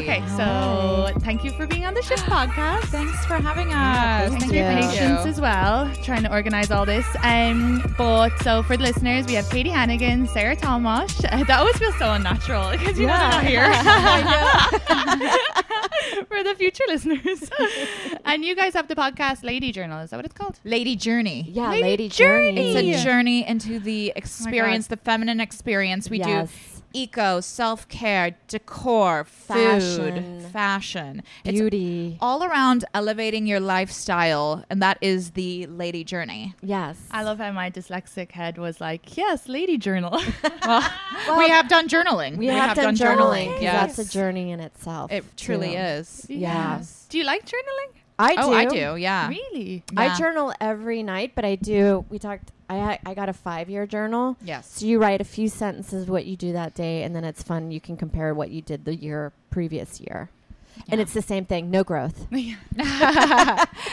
Yay! Okay, so thank you for being on the Shift podcast. Thanks for having us. Thanks Thank for your you. patience as well, trying to organize all this. Um, but so for the listeners, we have Katie Hannigan, Sarah Tollemache. Uh, that always feels so unnatural because you know they're not here. for the future listeners, and you guys have the podcast Lady Journal. Is that what it's called? Lady Journey. Yeah, Lady Lady, Journey. Journey. It's a journey into the experience, the feminine experience. We Yes. do eco, self care, decor, Fashion. food, fashion, It's Beauty. all around elevating your lifestyle, and that is the Lady Journey. Yes. I love how my dyslexic head was like, yes, Lady Journal. Well, we have done journaling. we, have, done, journaling. Yes, That's a journey in itself. It truly too. is. Yes. Do you like journaling? I do. Oh, I do. Yeah. Really? I journal every night, but I do. We talked. I I got a five year journal. Yes. So you write a few sentences of what you do that day, and then it's fun. You can compare what you did the year previous year, and it's the same thing. No growth. and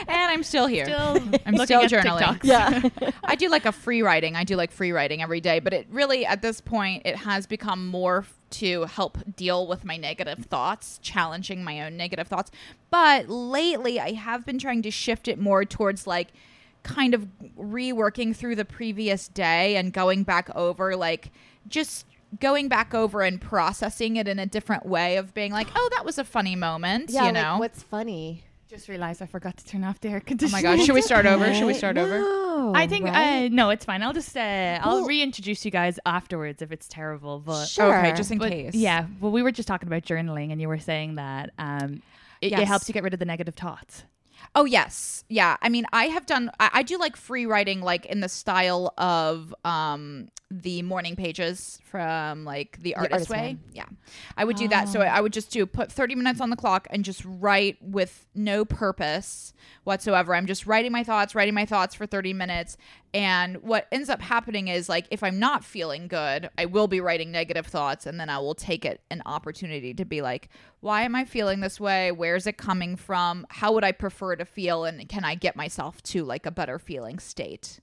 I'm still here. Still I'm still at journaling. Yeah. I do like a free writing. I do like free writing every day, but it really at this point it has become more f- to help deal with my negative thoughts, challenging my own negative thoughts. But lately I have been trying to shift it more towards like kind of reworking through the previous day and going back over like just going back over and processing it in a different way of being like, "Oh, that was a funny moment," yeah. you know. Like what's funny? Just realized I forgot to turn off the air conditioner. oh my gosh, should we start over? Should we Right? start over? No, I think right? uh, no, it's fine. I'll just uh, I'll Well- reintroduce you guys afterwards if it's terrible. But Sure. Okay, just in but case. yeah, well, we were just talking about journaling, and you were saying that um, it, it helps you get rid of the negative thoughts. Oh yes, yeah. I mean, I have done. I, I do like free writing, like in the style of um the morning pages from like the Artist, Artist Way. Way. Yeah, I would do that. So I would just do put thirty minutes on the clock and just write with no purpose whatsoever. I'm just writing my thoughts, writing my thoughts for thirty minutes. And what ends up happening is like if I'm not feeling good, I will be writing negative thoughts, and then I will take it an opportunity to be like, why am I feeling this way? Where's it coming from? How would I prefer to feel? And can I get myself to like a better feeling state?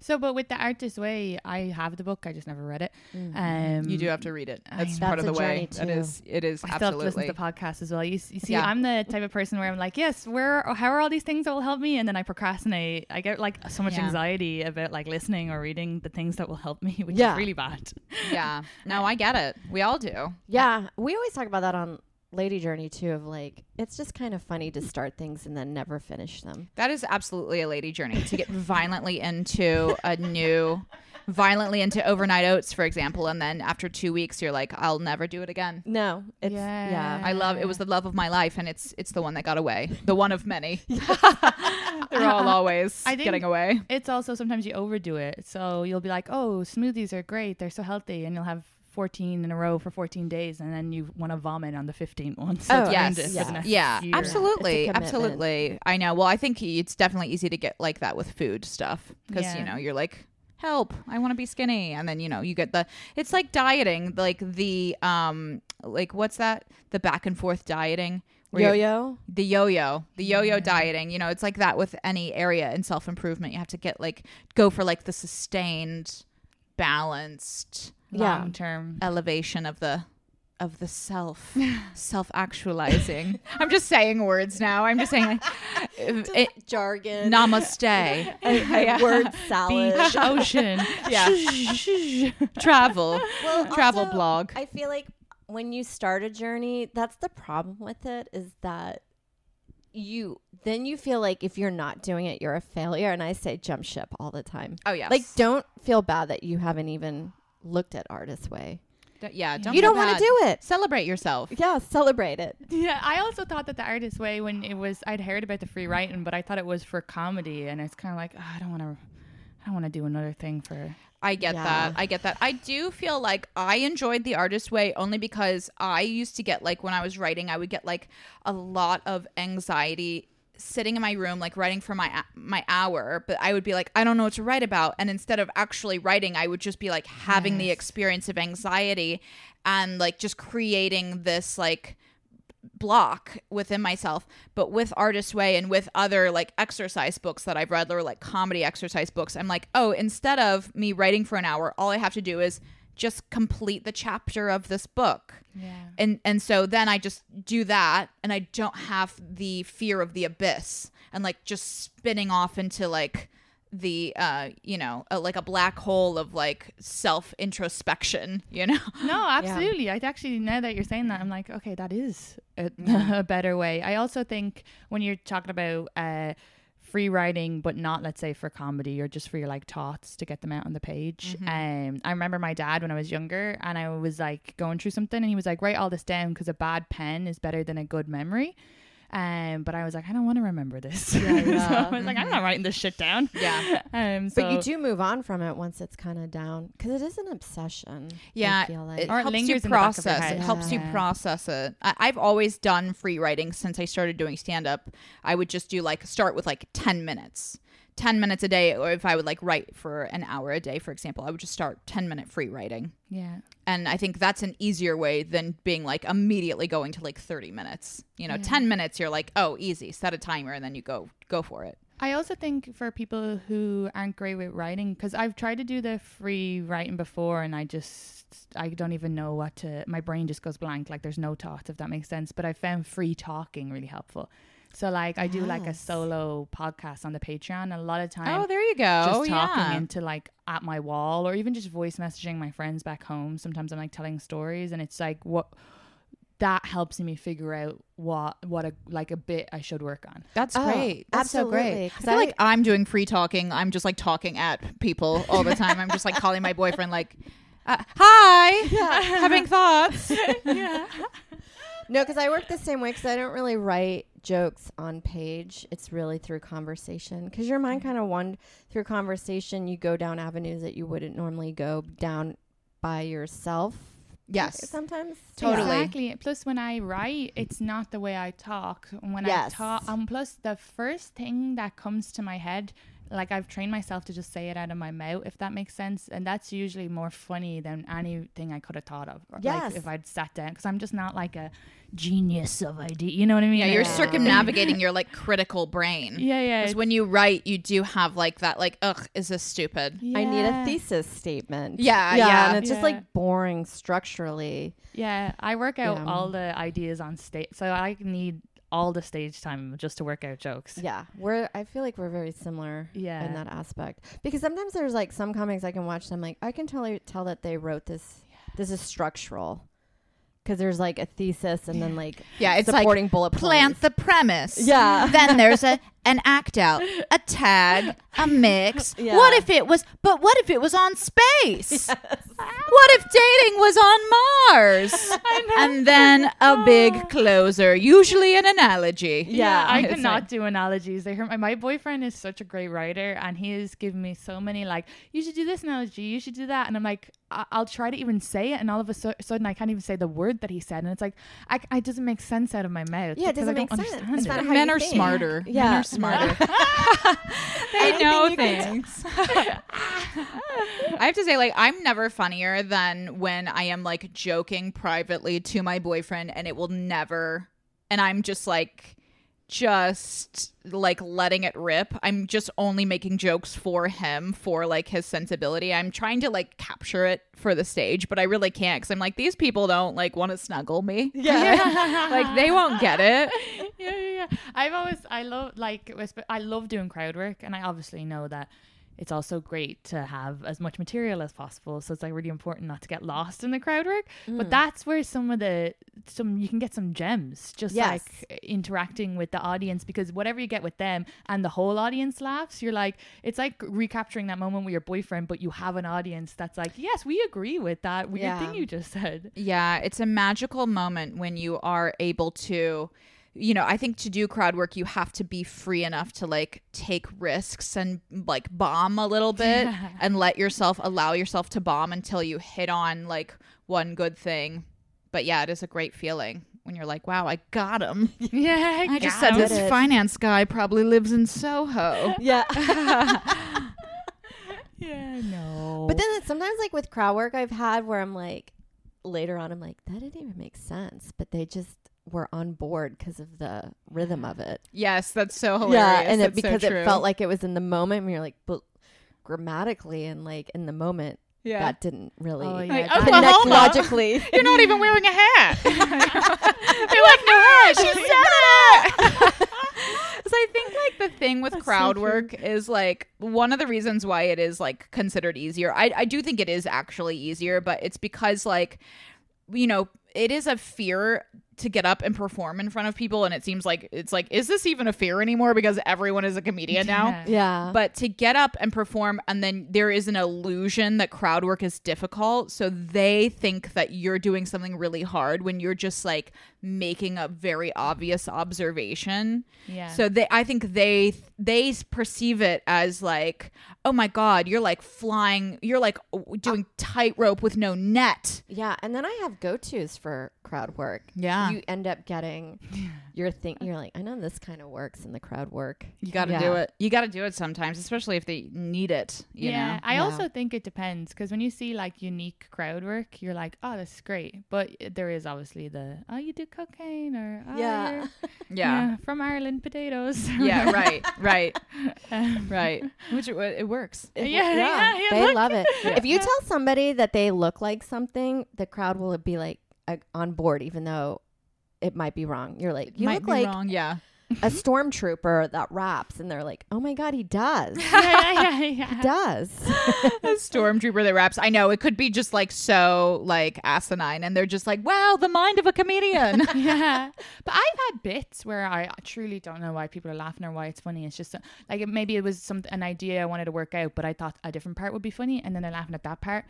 So, but with the artist way, I have the book. I just never read it. Um, You do have to read it. I That's know. part of the way. journey, That too. is. It is I still have to listen to the podcast as well. You, you see, Yeah. I'm the type of person where I'm like, yes, where, how are all these things that will help me? And then I procrastinate. I get like so much Yeah. anxiety about like listening or reading the things that will help me, which Yeah. is really bad. yeah. No, I get it. We all do. Yeah, we always talk about that on Lady Journey too. Of like, it's just kind of funny to start things and then never finish them. That is absolutely a lady journey to get violently into a new, violently into overnight oats, for example, and then after two weeks, you're like, I'll never do it again. No, it's yeah. Yeah. I love it was the love of my life, and it's it's the one that got away, the one of many. They're all always I think- getting away. It's also sometimes you overdo it. So you'll be like, oh, smoothies are great. They're so healthy. And you'll have 14 in a row for 14 days. And then you want to vomit on the 15th one. So Oh, Yes, ruined it for yeah. yeah, year. absolutely, It's a commitment. absolutely. I know. Well, I think it's definitely easy to get like that with food stuff because you know you're like, help, I want to be skinny, and then you know you get the. It's like dieting, like the um, like what's that? The back and forth dieting. Yo yo? the yo-yo the yo-yo dieting you know it's like that with any area in self-improvement you have to get like go for like the sustained balanced Yeah. Long term. elevation of the of the self, self actualizing. I'm just saying words now. I'm just saying like, Just it, jargon. namaste, a word salad. Beach, ocean. Yeah. travel, Well, travel also, blog. I feel like when you start a journey, that's the problem with it is that you then you feel like if you're not doing it, you're a failure. And I say jump ship all the time. Oh yeah. Like, don't feel bad that you haven't even looked at Artist Way. D- yeah. Don't you don't want to do it. Celebrate yourself. Yeah, celebrate it. Yeah, I also thought that the artist way when it was I'd heard about the free writing, but I thought it was for comedy, and it's kind of like "Ah, I don't want to, I don't want to do another thing for. I get Yeah. that. I get that. I do feel like I enjoyed the artist way only because I used to get like when I was writing, I would get like a lot of anxiety sitting in my room like writing for my my hour but i would be like i don't know what to write about. And instead of actually writing i would just be like having the experience of anxiety and like just creating this like block within myself but with artist way and with other like exercise books that i've read or like comedy exercise books i'm like oh instead of me writing for an hour all i have to do is just complete the chapter of this book Yeah. and and so then i just do that and i don't have the fear of the abyss and like just spinning off into like the uh you know uh, like a black hole of like self introspection you know No, absolutely. I actually now that you're saying that, I'm like, okay, that is a, a better way. I also think when you're talking about uh, free writing, but not let's say for comedy or just for your like thoughts to get them out on the page. Um, I remember my dad when I was younger, and I was like going through something, and he was like, write all this down because a bad pen is better than a good memory. Um, but I was like, I don't want to remember this. so yeah. I was like, I'm not writing this shit down. yeah Um, so But you do move on from it once it's kind of down because it is an obsession. Yeah, I feel like. it Or it helps you in the back of your process. head. It helps you process it. I, I've always done free writing since I started doing stand up. I would just do like start with like ten minutes, ten minutes a day, or if I would like write for an hour a day, for example, I would just start ten minute free writing. yeah. And I think that's an easier way than being like immediately going to like thirty minutes. You know, ten minutes, you're like, oh, easy, set a timer, and then you go go for it. I also think for people who aren't great with writing, because I've tried to do the free writing before, and I just I don't even know what to. My brain just goes blank. Like there's no thoughts, if that makes sense. But I found free talking really helpful. So like I do like a solo podcast on the Patreon. A lot of time, Oh, there you go. just talking yeah. into like at my wall, or even just voice messaging my friends back home. Sometimes I'm like telling stories, and it's like what that helps me figure out what what a like a bit I should work on. That's Oh, great. That's so great. I 'cause feel I- like I'm doing free talking. I'm just like talking at people all the time. I'm just like calling my boyfriend like, uh, "Hi, having thoughts." No, because I work the same way because I don't really write jokes on page. It's really through conversation because your mind kind of one through conversation. You go down avenues that you wouldn't normally go down by yourself. Yes. sometimes Totally. Exactly. Plus, when I write, it's not the way I talk. When Yes. I talk, um, plus the first thing that comes to my head, like I've trained myself to just say it out of my mouth, if that makes sense, and that's usually more funny than anything I could have thought of. Or, Yes. Like if I'd sat down, because I'm just not like a genius of idea. You know what I mean? Yeah, you're Yeah. circumnavigating your like critical brain. Yeah, yeah. Because when you write, you do have like that, like, ugh, is this stupid? I need a thesis statement. Yeah, yeah. and it's just like boring structurally. Yeah, I work out Yeah. all the ideas on stage, so I need all the stage time just to work out jokes. Yeah, we're. I feel like we're very similar. Yeah. in that aspect because sometimes there's like some comics I can watch them like I can tell tell that they wrote this. This is structural because there's like a thesis and then like Yeah, it's like supporting bullet plant points. the premise. Yeah. then there's a an act out, a tag, a mix. Yeah. What if it was? But what if it was on space? What if dating was on Mars? and then a big oh. closer, usually an analogy. Yeah, I It's cannot like- do analogies. They hurt my, my boyfriend is such a great writer, and he has given me so many like, you should do this analogy, you should do that, and I'm like, I- I'll try to even say it, and all of a su- sudden I can't even say the word that he said, and it's like, I, I it doesn't make sense out of my mouth. Yeah, it doesn't I make don't sense. it. Men are think. smarter. Yeah. Men are smarter. they know things. I have to say, like, I'm never funnier than when I am like joking privately to my boyfriend, and it will never. And I'm just like, just like letting it rip. I'm just only making jokes for him for like his sensibility. I'm trying to like capture it for the stage, but I really can't cuz I'm like these people don't like want to snuggle me. Yeah. like they won't get it. yeah, yeah, yeah. I've always, I love, like, I love doing crowd work, and I obviously know that it's also great to have as much material as possible. So it's like really important not to get lost in the crowd work. Mm. But that's where some of the, some, you can get some gems just Yes. like interacting with the audience because whatever you get with them and the whole audience laughs, you're like, it's like recapturing that moment with your boyfriend, but you have an audience that's like, yes, we agree with that weird Yeah. thing you just said. Yeah, it's a magical moment when you are able to you know, I think to do crowd work you have to be free enough to like take risks and like bomb a little bit and let yourself allow yourself to bomb until you hit on like one good thing. But yeah, it is a great feeling when you're like, "Wow, I got him." Yeah, I just got said this it. finance guy probably lives in Soho. yeah. Yeah, no. But then sometimes like with crowd work I've had where I'm like later on I'm like that didn't even make sense, but they just were on board because of the rhythm of it. yes, that's so hilarious. Yeah, and it, That's so because it felt like it was in the moment. And you're like, but grammatically and like in the moment, yeah. that didn't really Oh, yeah, Like, connect Oklahoma. logically. You're not even wearing a hat. You're like, no hat. She said it. so I think like the thing with That's crowd true. work is like one of the reasons why it is like considered easier. I I do think it is actually easier, but it's because like you know it is a fear to get up and perform in front of people and it seems like it's like is this even a fear anymore because everyone is a comedian now Yeah. yeah. but to get up and perform and then there is an illusion that crowd work is difficult so they think that you're doing something really hard when you're just like making a very obvious observation Yeah. so they i think they they perceive it as like oh my god you're like flying you're like doing tightrope with no net yeah, and then I have go-tos for crowd work. Yeah. You end up getting your thing you're like, I know this kind of works in the crowd work. you gotta Yeah. do it you gotta do it sometimes especially if they need it you yeah, know I Yeah. also think it depends because when you see like unique crowd work, you're like, oh, this is great. But there is obviously the, oh, you do cocaine or, oh, Yeah. you're- yeah from Ireland, potatoes. yeah right right Um, right which it, it works Yeah, yeah, yeah, they look. love it. If you tell somebody that they look like something, the crowd will be like uh, on board, even though it might be wrong. You're like, you Might look be like wrong yeah a stormtrooper that raps, and they're like, oh my god, he does, yeah, yeah, yeah, he yeah. does. a stormtrooper that raps. I know it could be just like so like asinine, and they're just like, "Wow, the mind of a comedian." yeah. But I've had bits where I truly don't know why people are laughing or why it's funny. It's just uh, like it, maybe it was some an idea I wanted to work out, but I thought a different part would be funny, and then they're laughing at that part.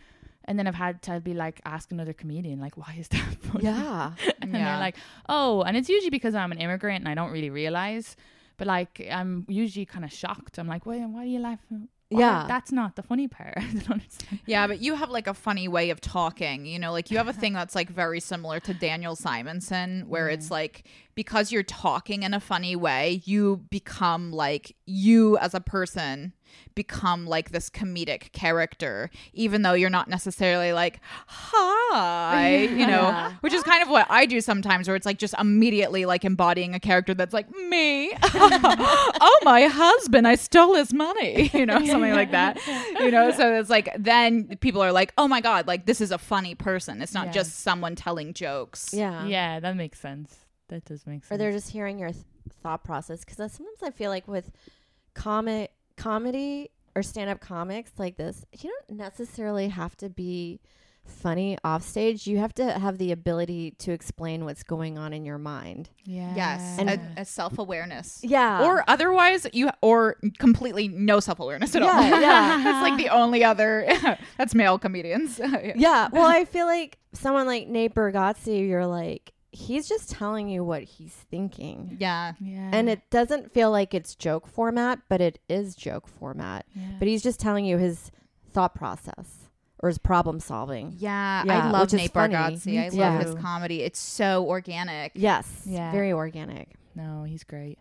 And then I've had to be like, ask another comedian, like, why is that funny? yeah, and Yeah. they're like, oh, and it's usually because I'm an immigrant and I don't really realize. But like, I'm usually kind of shocked. I'm like, why, why are you laughing? Why- Yeah. that's not the funny part. I don't understand. yeah, but you have like a funny way of talking. You know, like you have a thing that's like very similar to Daniel Simonsen, where it's mm-hmm. like because you're talking in a funny way, you become like you as a person become like this comedic character, even though you're not necessarily like, hi, you know, Yeah. which is kind of what I do sometimes, where it's like just immediately like embodying a character that's like, me, oh, my husband, I stole his money, you know, something like that, you know, so it's like, then people are like, oh my God, like this is a funny person. It's not Yeah. just someone telling jokes. yeah, yeah, that makes sense. That does make sense. Or they're just hearing your th- thought process because sometimes I feel like with comic comedy or stand up comics like this, you don't necessarily have to be funny off stage. You have to have the ability to explain what's going on in your mind. yeah. Yes, And- a, a self awareness. Yeah. Or otherwise, you or completely no self awareness at all. Yeah, yeah. that's like the only other. that's male comedians. yeah. Well, I feel like someone like Nate Bargatze, you're like, he's just telling you what he's thinking. yeah. yeah. And it doesn't feel like it's joke format, but it is joke format. yeah. But he's just telling you his thought process or his problem solving. Yeah, Yeah, I love Nate funny. Bargatze. I love too. his comedy. It's so organic. Yes. Yeah. Very organic. no, he's great.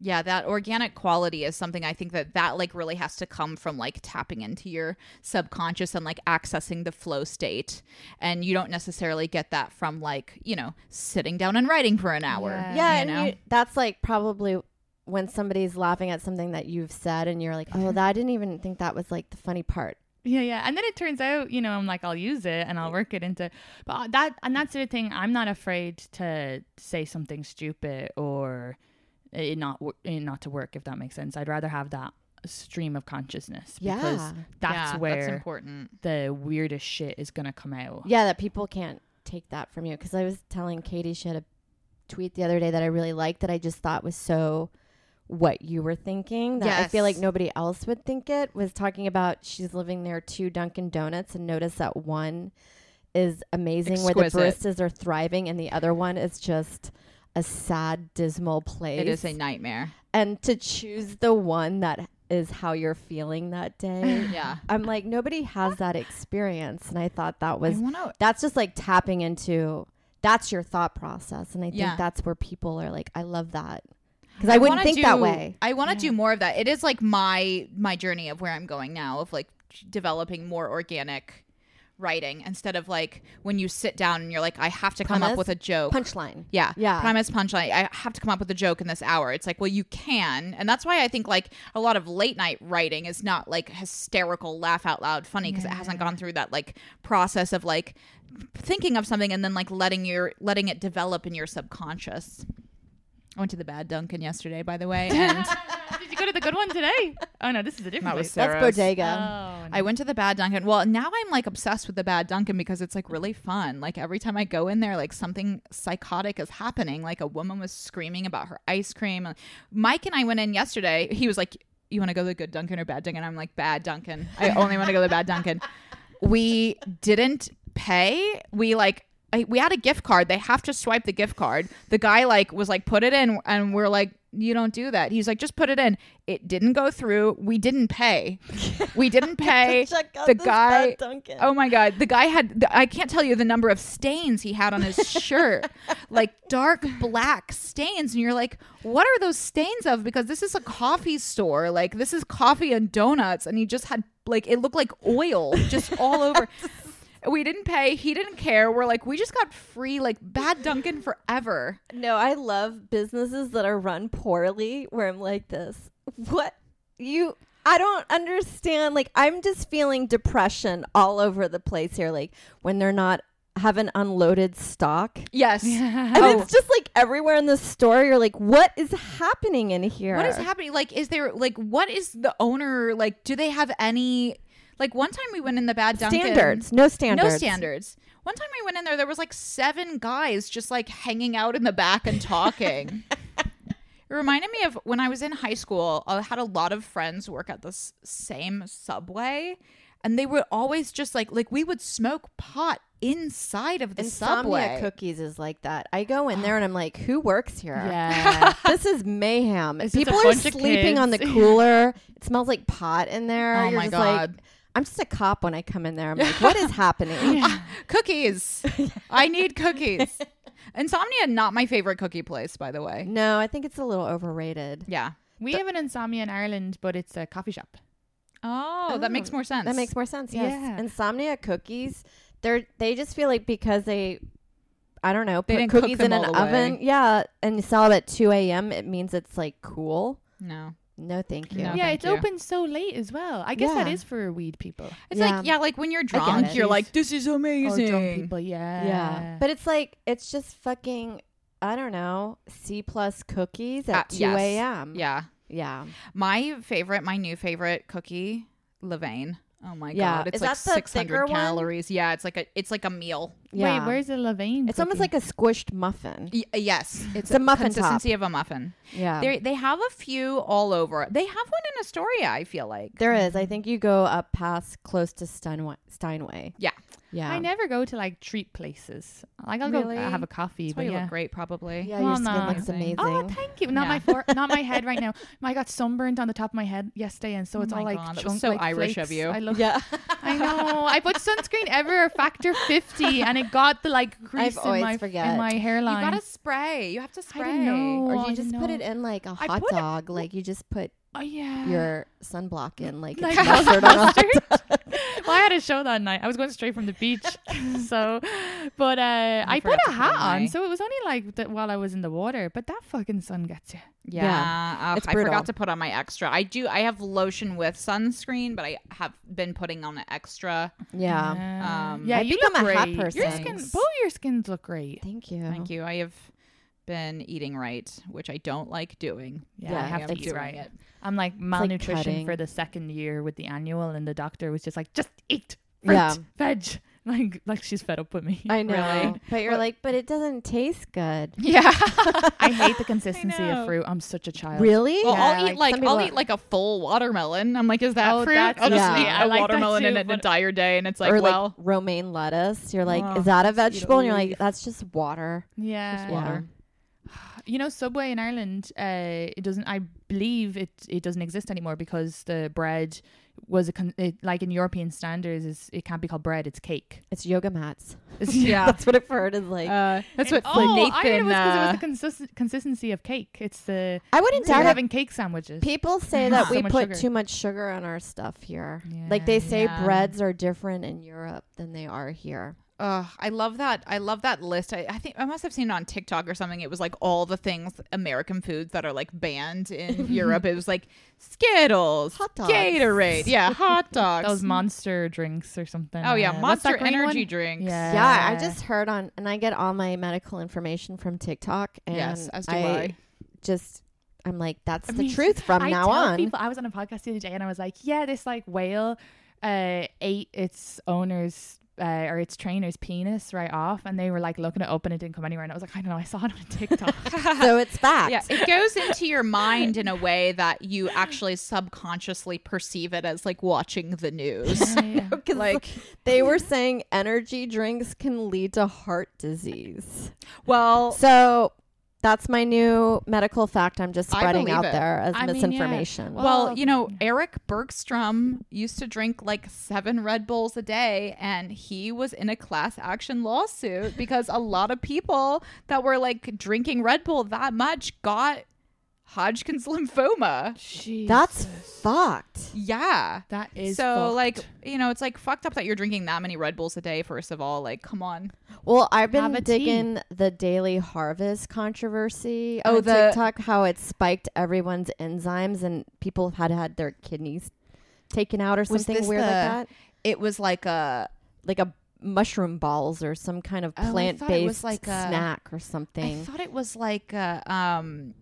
Yeah, that organic quality is something I think that that like really has to come from like tapping into your subconscious and like accessing the flow state. And you don't necessarily get that from like, you know, sitting down and writing for an hour. Yeah. Yeah, you and know? you, that's like probably when somebody's laughing at something that you've said, and you're like, "Oh, that, I didn't even think that was like the funny part." Yeah, yeah. And then it turns out, you know, I'm like, I'll use it and I'll work it into. But uh, that, and that's the thing. I'm not afraid to say something stupid or it not it not to work, if that makes sense. I'd rather have that stream of consciousness because Yeah. that's Yeah, where that's important. the weirdest shit is gonna come out. Yeah, that people can't take that from you. Because I was telling Katie she had a tweet the other day that I really liked that I just thought was so what you were thinking that I feel like nobody else would think it was talking about she's living near two Dunkin' Donuts and notice that one is amazing where the baristas are thriving and the other one is just a sad dismal place. It is a nightmare. and to choose the one that is how you're feeling that day. Yeah. I'm like nobody has that experience and I thought that was wanna that's just like tapping into that's your thought process and i think Yeah. that's where people are like i love that because i, wouldn't wanna think that way I want to do more of that. It is like my my journey of where I'm going now of like developing more organic writing instead of like when you sit down and you're like I have to come up with a joke. punchline Yeah. Yeah. Premise punchline. I have to come up with a joke in this hour. It's like, well, you can. And that's why I think like a lot of late night writing is not like hysterical, laugh out loud funny because it hasn't gone through that like process of like thinking of something and then like letting your letting it develop in your subconscious. I went to the Bad Dunkin' yesterday, by the way, and Did you go to the good one today? Oh no, this is a different That was place. Sarah's. that's bodega Oh, I went to the Bad Dunkin'. Well, now I'm like obsessed with the Bad Dunkin' because it's like really fun. Like every time I go in there, like something psychotic is happening. Like a woman was screaming about her ice cream. Mike and I went in yesterday. He was like, "You want to go to the Good Dunkin' or Bad Dunkin'?" I'm like, "Bad Dunkin'. I only want to go to the Bad Dunkin'." We didn't pay. We like. I, we had a gift card. They have to swipe the gift card. The guy like was like, put it in, and we're like, you don't do that. He's like, just put it in. It didn't go through. We didn't pay. We didn't pay. The guy. Oh my god, the guy had. I can't tell you the number of stains he had on his shirt, like dark black stains, and you're like, what are those stains of? Because this is a coffee store. Like this is coffee and donuts, and he just had like it looked like oil just all over. We didn't pay. He didn't care. We're like, we just got free, like bad Dunkin' forever. no i love businesses that are run poorly where i'm like this what you i don't understand like i'm just feeling depression all over the place here like when they're not haven't unloaded stock Yes. and Oh. it's just like everywhere in the store you're like what is happening in here What is happening? Like, is there like what is the owner like? Do they have any? Like one time we went in the Bad Dunkin'. standards no standards No standards. One time we went in there, there was like seven guys just like hanging out in the back and talking. it reminded me of when I was in high school. I had a lot of friends work at this same subway, and they were always just like like we would smoke pot inside of the Insomnia subway. Cookies is like that. I go in there and I'm like, who works here? Yeah. this is mayhem. It's People are sleeping on the cooler. It smells like pot in there. Oh You're my God. Like, I'm just a cop when I come in there. I'm like, what is happening? cookies. I need cookies. Insomnia, not my favorite cookie place, by the way. No, I think it's a little overrated. Yeah. we have an insomnia in Ireland, but it's a coffee shop. Oh, oh, that makes more sense. That makes more sense. Yes. Yeah. Insomnia cookies. They're they just feel like because they I don't know, They put didn't cook cookies them in an all the oven. way. Yeah. And you sell it at two AM, it means it's like cool. no. No, thank you. No, yeah, thank it's you. open so late as well. I guess that Yeah. is for weed people It's Yeah. like yeah, like when you're drunk, you're like, this is or amazing. drunk people. Yeah, Yeah. But it's like it's just fucking I don't know, C plus cookies Uh, at two yes. AM. Yeah. Yeah. My favorite, my new favorite cookie, Levain. Oh my Yeah. god, it's Is like that the six thicker hundred one? calories. Yeah, it's like a it's like a meal. Yeah. Wait, where's the Levain? it's almost like a squished muffin. Y- uh, yes, it's, It's a muffin top. consistency of a muffin. Yeah. They they have a few all over. They have one in Astoria. I feel like there is. I think you go up past close to Steinway. Steinway. Yeah. Yeah. I never go to like treat places. Like I'll uh, Really? go have a coffee, That's why but you yeah. look great, probably. Yeah, Well, your skin no. looks amazing. Oh, thank you. Not Yeah. my for- not my head right now. I got sunburned on the top of my head yesterday, and so Oh it's all like God, that was chunk, so like Irish of you. I look. yeah. I know. I put sunscreen ever factor fifty, and it got the like crease always in my forget. in my hairline. You gotta spray. You have to spray. I didn't know. Or you just put it know. in like a I hot put it- dog. Like you just put oh yeah. your sunblock in like, like mustard on a hot mustard. dog. well, I had a show that night. I was going straight from the beach, so. But uh, I put a hat on, my- so it was only like th- while I was in the water. But that fucking sun gets you. Yeah, ugh, it's I forgot to put on my extra. I do. I have lotion with sunscreen, but I have been putting on an extra. Yeah. Um, yeah, I've you become look a hat great. person. Your skin, both your skins look great. Thank you. Thank you. I have been eating right, which I don't like doing. Yeah, Yeah, I have am to eat right. it. I'm like like malnutrition for the second year with the annual, and the doctor was just like, just eat fruit, Yeah. veg. Like, like she's fed up with me. I know. Really? But you're But- like, but it doesn't taste good. Yeah. I hate the consistency of fruit. I'm such a child. Really? Well, Yeah, I'll like eat like I'll people- eat like a full watermelon. I'm like, is that Oh, fruit? that's I'll just Yeah. eat I a like that watermelon too, in an but- entire day, and it's like, or well, like romaine lettuce. You're like, Oh, is that a just eat a vegetable? And you're like, that's just water. Yeah. Yeah. You know, Subway in Ireland, uh, it doesn't. I believe it. It doesn't exist anymore because the bread was a con- it, like in European standards is it can't be called bread. It's cake. It's yoga mats. Yeah. that's what I've heard is like. uh, that's what oh, Nathan. I heard it was because it uh, was the consist- consistency of cake. It's the I wouldn't doubt having cake sandwiches. People say that So we put sugar. too much sugar on our stuff here. Like they say Yeah. breads are different in Europe than they are here. Ugh, I love that. I love that list. I, I think I must have seen it on TikTok or something. It was like all the things American foods that are like banned in Europe. It was like Skittles, Hot dogs. Gatorade, yeah, hot dogs. Those monster drinks or something. oh yeah, Uh, Monster Energy one? drinks. Yeah. Yeah, I just heard on, and I get all my medical information from TikTok. And Yes, as do I, I. Just, I'm like, that's I the mean, truth from I now on. People, I was on a podcast the other day and I was like, yeah, this like whale uh, ate its owner's uh, or its trainer's penis right off, and they were like looking it up and it didn't come anywhere. And I was like, I don't know, I saw it on TikTok. so it's fact. Yeah, it goes into your mind in a way that you actually subconsciously perceive it as like watching the news. Yeah. Because like, they were saying energy drinks can lead to heart disease. well, So that's my new medical fact. I'm just spreading out it. there as I mean, yeah. misinformation. Well, Well, you know, mm. Eric Bergstrom used to drink like seven Red Bulls a day, and he was in a class action lawsuit because a lot of people that were like drinking Red Bull that much got Hodgkin's lymphoma. that's fucked. Yeah. that is so, fucked. like, you know, it's like fucked up that you're drinking that many Red Bulls a day, first of all. Like, come on. Well, I've been Have a tea. digging the Daily Harvest controversy Oh, on the- TikTok, how it spiked everyone's enzymes and people had had their kidneys taken out or Was something this weird like that. It was like a. Like a mushroom balls or some kind of Oh, it plant was based like a- snack or something. I thought it was like uh um,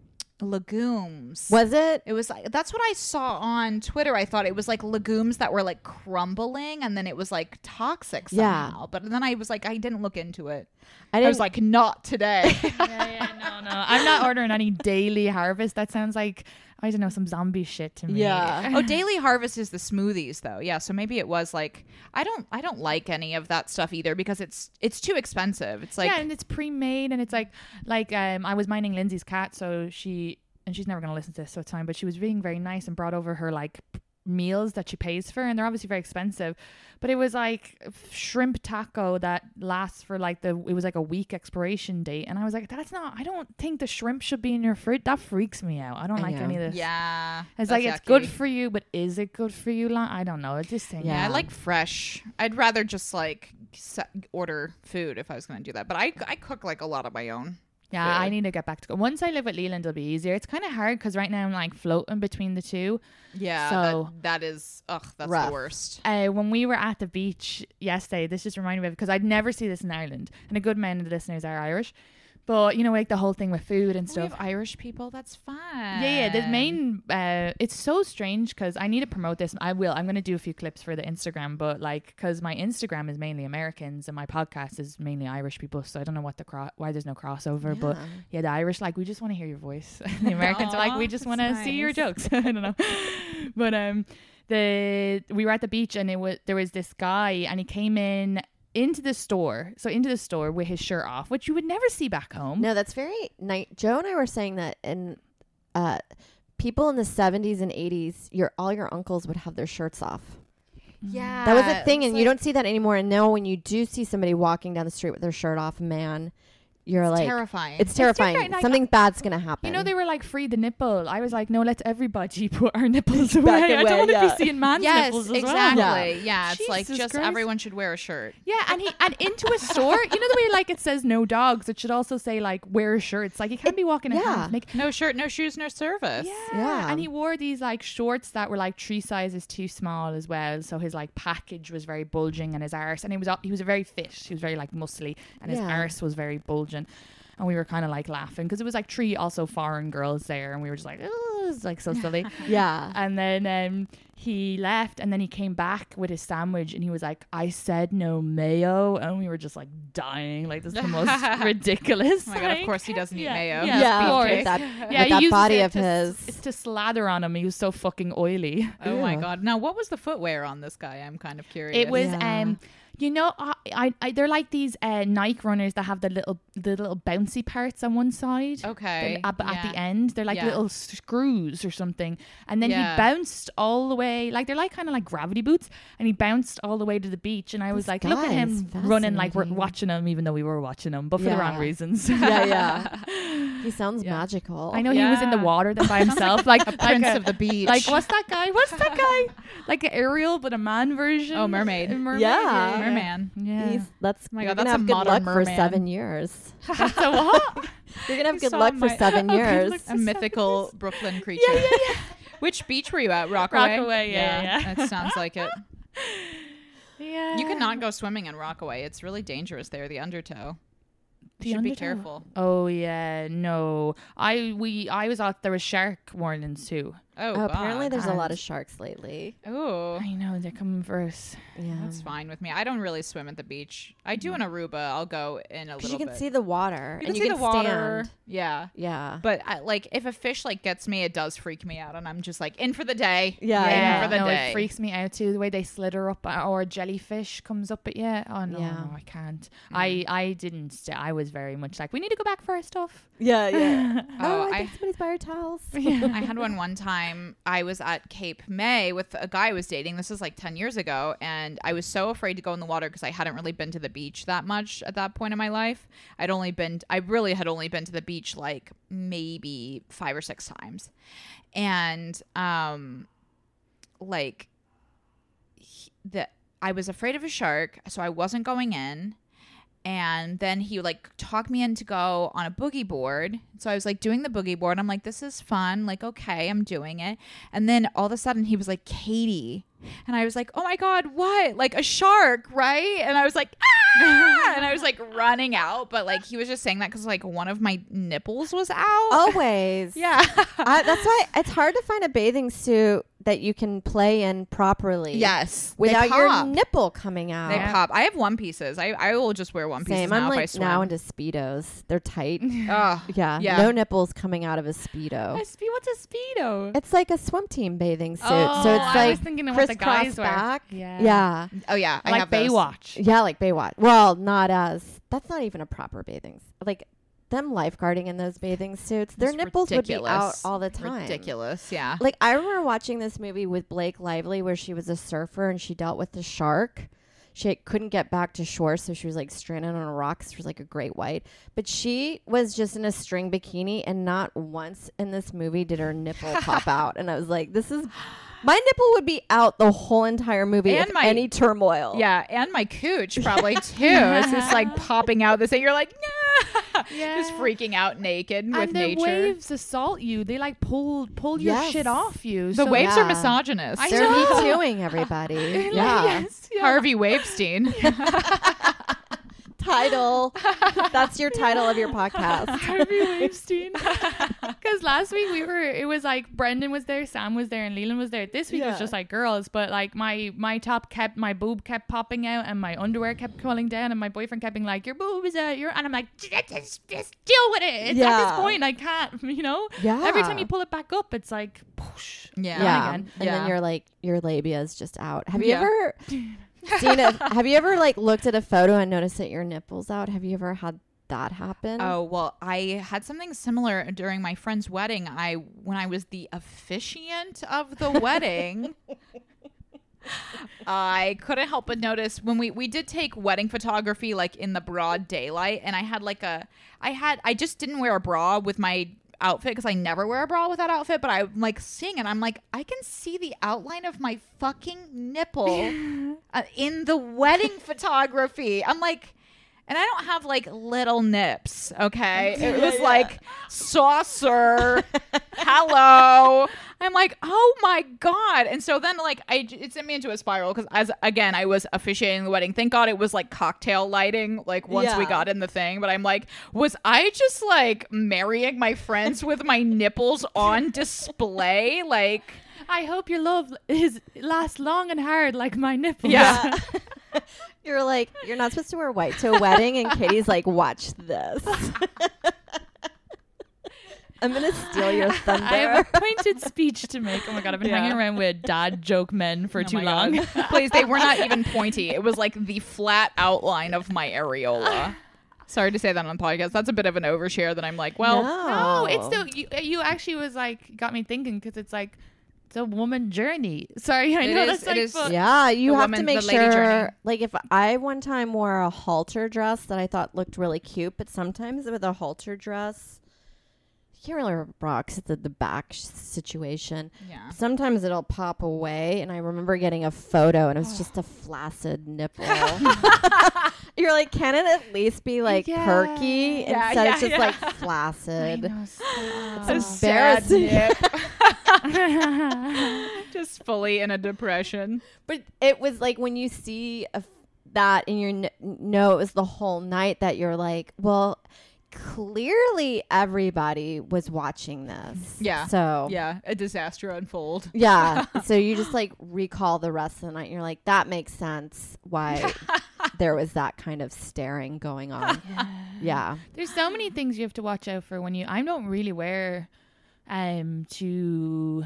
legumes. Was it? It was like that's what I saw on Twitter. I thought it was like legumes that were like crumbling and then it was like toxic Yeah. But then I was like I didn't look into it. I I, didn't was like not today. yeah, yeah, no, no. I'm not ordering any daily harvest. That sounds like I don't know some zombie shit to me. Yeah. oh, Daily Harvest is the smoothies though. Yeah, so maybe it was like I don't I don't like any of that stuff either because it's it's too expensive. It's like yeah, and it's pre-made, and it's like like um, I was minding Lindsay's cat, so she and she's never gonna listen to this, so it's fine. But she was being very nice and brought over her like p- meals that she pays for, and they're obviously very expensive. But it was like shrimp taco that lasts for like the it was like a week expiration date, and I was like, that's not. I don't think the shrimp should be in your fruit. That freaks me out. I don't I like know. any of this. yeah. It's that's like it's good for you, but is it good for you? Like, I don't know. It's just thing. Yeah, I like fresh. I'd rather just like order food if I was going to do that. But I I cook like a lot of my own. Yeah, I need to get back to go. Once I live with Leland, it'll be easier. It's kind of hard because right now I'm like floating between the two. Yeah, So- that, that is ugh, that's Rough. the worst. Uh, when we were at the beach yesterday, this just reminded me of because I'd never see this in Ireland, and a good many of the listeners are Irish. But you know, like the whole thing with food and We stuff. have Irish people. That's fine. Yeah, yeah. The main, uh, it's so strange because I need to promote this. I will. I'm going to do a few clips for the Instagram, but like, because my Instagram is mainly Americans and my podcast is mainly Irish people, so I don't know what the cro- why there's no crossover. But Yeah. yeah, the Irish like we just want to hear your voice. the Americans are like we just want to that's see your jokes. I don't know, but um, the we were at the beach and it was there was this guy and he came in. Into the store. So into the store with his shirt off, which you would never see back home. No, that's very nice. Joe and I were saying that in uh, people in the 70s and 80s, your all your uncles would have their shirts off. Yeah. That was a thing, and you don't see that anymore. And now, when you do see somebody walking down the street with their shirt off, man, you're like, terrifying. it's terrifying. different, like, Something bad's gonna happen. You know, they were like free the nipple. I was like, no, let's everybody put our nipples away. Back I don't want to yeah. be seeing man's yes, nipples as exactly. well. Yeah, it's like just Christ. everyone should wear a shirt. Yeah, and he and into a store, you know the way like it says no dogs, it should also say like wear shirts. Like you can't be walking in yeah. half naked. No shirt, no shoes, no service. Yeah. Yeah. And he wore these like shorts that were like three sizes too small as well. So his like package was very bulging and his arse and he was he was a very fit. He was very like muscly and his arse was very bulging. And we were kind of like laughing because it was like three also foreign girls there and we were just like, oh, it's like so silly. yeah. And then um, he left, and then he came back with his sandwich, and he was like, "I said no mayo," and we were just like dying, like this is the most ridiculous. Oh my god, of thing. course he doesn't eat Yeah, mayo. yeah, yeah, of with that, Yeah, with he that uses body it of to, his. It's to slather on him. He was so fucking oily. Oh my Ew. god. Now, what was the footwear on this guy? I'm kind of curious. It was Yeah. um you know I, I, I they're like these uh Nike runners that have the little the little bouncy parts on one side. okay. At, at the end, they're like Yeah. little screws or something, and then Yeah. he bounced all the way. Like they're like kind of like gravity boots, and he bounced all the way to the beach. And I was This like, look at him running like we're watching him, even though we were watching him, but for the wrong reasons. yeah, yeah. He sounds Yeah. magical. I know he was in the water then by himself, like, like Prince a- of the beach. Like what's that guy? What's that guy? Like an Ariel, but a man version. Oh, mermaid. Mermaid. Yeah. Merman. Yeah. He's, that's oh my you're God, gonna that's a have good modern luck for seven years. That's a what? You're gonna have good saw luck for my- seven Oh, good years. A mythical Brooklyn creature. yeah, yeah, yeah. Which beach were you at? Rockaway. Rockaway, yeah, yeah. That sounds like it. Yeah. You cannot go swimming in Rockaway. It's really dangerous there. The undertow. The You should be careful. Oh yeah, no. I we I was out. There was shark warnings too. Oh, Oh, apparently God. there's a lot of sharks lately. Oh, I know they're coming for us. Yeah. that's fine with me. I don't really swim at the beach. I do in Aruba. I'll go in a Because little you can bit. see the water you and can you see can the water. stand. Yeah. Yeah. But I, like, if a fish like gets me, it does freak me out, and I'm just like in for the day. Yeah, in yeah. for the no, day. it freaks me out too. The way they slither up, uh, or a jellyfish comes up at you. Oh no, Yeah. no, I can't. I I didn't. St- I was very much like, we need to go back for our stuff. Yeah, yeah. Oh, oh, I, I- think somebody's by our towels. I had one one time. I was at Cape May with a guy I was dating. This was like 10 years ago. And I was so afraid to go in the water because I hadn't really been to the beach that much at that point in my life. I'd only been, I really had only been to the beach like maybe five or six times. And, um, like, he- the, I was afraid of a shark. So I wasn't going in and then he like talked me in to go on a boogie board. So i was like doing the boogie board. I'm like this is fun. Like okay i'm doing it. And then all of a sudden he was like katie. And i was like oh my god what? Like a shark right? And i was like ah! And i was like running out but like he was just saying that because like one of my nipples was out Always. yeah that's why it's hard to find a bathing suit that you can play in properly. yes Without your nipple coming out. they pop i have one pieces i, I will just wear one piece Same. now I'm if i like swim now into speedos. They're tight. Ugh. yeah. Yeah. No nipples coming out of a A speedo. spe- what's a speedo? It's like a swim team bathing suit. Oh, so it's I like was thinking of what the crisscross guys wear. back. Yeah. Yeah. oh yeah I like have those. Baywatch. Yeah, like Baywatch. Well, not as that's not even a proper bathing. Like them lifeguarding in those bathing suits, their It's nipples would be out all the time. ridiculous yeah Like I remember watching this movie with Blake Lively where she was a surfer and she dealt with the shark. She couldn't get back to shore, so she was like stranded on a rock. She was like a great white, but she was just in a string bikini, and not once in this movie did her nipple pop out. And I was like, "This is my nipple would be out the whole entire movie And my- any turmoil." Yeah, and my cooch probably too. It's just like popping out this thing. You're like, nah. just freaking out naked with and the nature. waves assault you. They like pull pull your Yes. shit off you. the so- waves are Yeah. misogynist. I they're me tooing everybody. yeah, yes, yeah. Harvey Wavestein. title. That's your title of your podcast. Harvey Weinstein. Because last week we were, it was like Brendan was there, Sam was there, and Leland was there. This week Yeah. was just like girls, but like my my top kept, my boob kept popping out, and my underwear kept falling down, and my boyfriend kept being like, "Your boob is out," your, and I'm like, just, just, just deal with it. It's at this point I can't, you know. Yeah. Every time you pull it back up, it's like, push. Yeah. yeah, again. and Yeah. then you're like your labia is just out. Have you Yeah. ever? It. Have you ever like looked at a photo and noticed that your nipples out? Have you ever had that happen? Oh well, I had something similar during my friend's wedding. I when I was the officiant of the wedding. I couldn't help but notice when we we did take wedding photography like in the broad daylight and I had like a I had I just didn't wear a bra with my outfit because I never wear a bra with that outfit but I'm like seeing it I'm like I can see the outline of my fucking nipple uh, in the wedding photography. I'm like and I don't have like little nips, okay? It was like saucer. hello. I'm like, oh my god! And so then, like, I it sent me into a spiral because as again, I was officiating the wedding. Thank God it was like cocktail lighting, like once we got in the thing. But I'm like, was I just like marrying my friends with my nipples on display? Like, I hope your love is lasts long and hard like my nipples. yeah. You're like, you're not supposed to wear white to a wedding, and Katie's like, watch this. I'm gonna steal your thunder. I have a pointed speech to make. Oh my god, I've been Yeah. hanging around with dad joke men for Oh too long. Please, they were not even pointy. It was like the flat outline of my areola. Sorry to say that on the podcast. That's a bit of an overshare that I'm like, well, No, it's the you, you actually was like got me thinking because it's like it's a woman journey. Sorry, I It know is- that's it like is- fu- Yeah, you have woman- to make the lady journey. sure. Like, if I one time wore a halter dress that I thought looked really cute, but sometimes with a halter dress, you can't really wear a it's at the back situation. yeah. Sometimes it'll pop away, and I remember getting a photo, and it was just a flaccid nipple. You're like, can it at least be like Yeah. perky Yeah, instead yeah, it's just like flaccid? know. A It's embarrassing. Just fully in a depression. But it was like when you see a, that and you kn- know it was the whole night that you're like, well, clearly everybody was watching this. Yeah. So Yeah, a disaster unfold. Yeah. so you just like recall the rest of the night. And you're like, that makes sense why there was that kind of staring going on. Yeah. There's so many things you have to watch out for when you. I don't really wear um too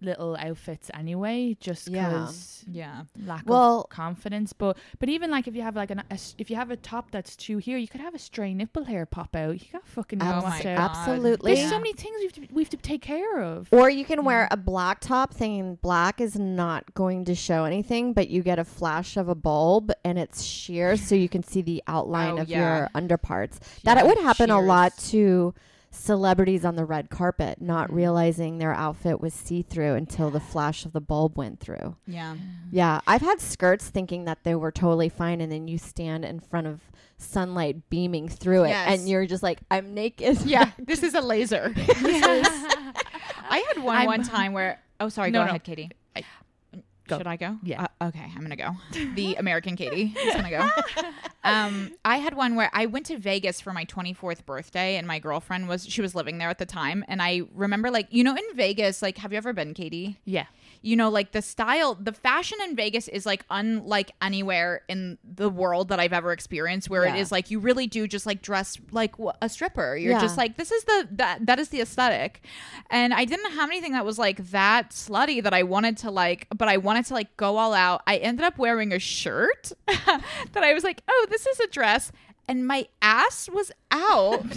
little outfits anyway, just Yeah. because Yeah. lack Well- of confidence. But but even like if you have like an a s if you have a top that's too here, you could have a stray nipple hair pop out. You got fucking Oh Abs- my watch God. out. absolutely. There's so many things we have to we have to take care of. Or you can wear a black top thinking black is not going to show anything, but you get a flash of a bulb and it's sheer so you can see the outline Oh, of yeah. your underparts. that Yeah, would happen a lot to celebrities on the red carpet, not Mm-hmm. realizing their outfit was see through until the flash of the bulb went through. Yeah. Yeah, I've had skirts thinking that they were totally fine, and then you stand in front of sunlight beaming through it, Yes. and you're just like, I'm naked. Yeah. This is a laser. I had one I'm- one time where. Oh, sorry. No, go no. ahead, Katie. Go. Should I go? Yeah. Uh, okay, I'm gonna go. The American Katie is gonna go. Um, I had one where I went to Vegas for my 24th birthday, and my girlfriend was she was living there at the time, and I remember like you know in Vegas, like have you ever been, Katie? yeah. you know like the style the fashion in vegas is like unlike anywhere in the world that i've ever experienced where it Yeah. is like you really do just like dress like a stripper you're Yeah. just like this is the that that is the aesthetic and i didn't have anything that was like that slutty that i wanted to like but i wanted to like go all out i ended up wearing a shirt that i was like oh this is a dress and my ass was out.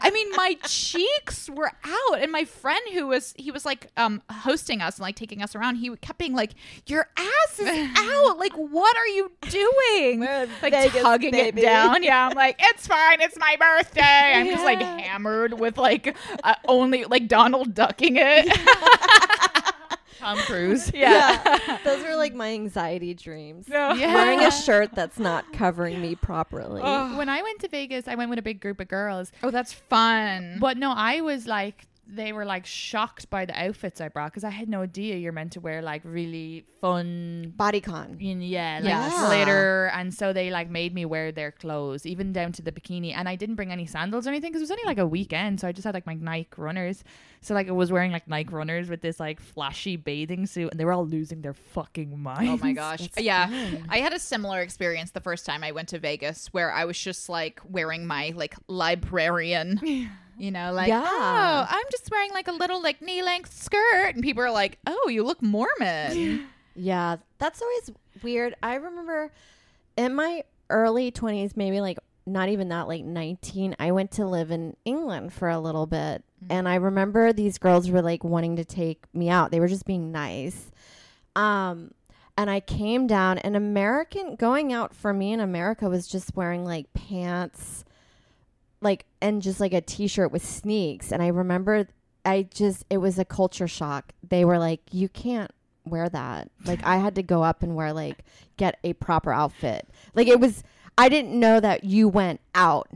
I mean, my cheeks were out. And my friend who was he was like um hosting us and like taking us around, he kept being like, Your ass is out. Like, what are you doing? We're Like Vegas, tugging baby. it down. Yeah, I'm like, it's fine, it's my birthday. I'm just like hammered with like uh, only like Donald ducking it. Tom Cruise. yeah. Those are like my anxiety dreams. No. Yeah. Wearing a shirt that's not covering me properly. when I went to Vegas, I went with a big group of girls. Oh, that's fun. But no, I was like, they were like shocked by the outfits I brought because I had no idea you're meant to wear like really fun. Bodycon. in- Yeah, like Yeah. glitter, and so they like made me wear their clothes, even down to the bikini. And I didn't bring any sandals or anything because it was only like a weekend, so I just had like my Nike runners. So like I was wearing like Nike runners with this like flashy bathing suit, and they were all losing their fucking minds. Oh my gosh. Yeah. I had a similar experience the first time I went to Vegas where I was just like wearing my like librarian, you know, like, Yeah. oh, I'm just wearing like a little like knee length skirt. And people are like, oh, you look Mormon. Yeah, that's always weird. I remember in my early 20s, maybe like not even that, like 19, I went to live in England for a little bit. And I remember these girls were like wanting to take me out. They were just being nice. Um, and I came down, and American going out for me in America was just wearing like pants, like, and just like a t shirt with sneaks. And I remember I just, it was a culture shock. They were like, you can't wear that. Like, I had to go up and wear, like, get a proper outfit. Like, it was, I didn't know that you went out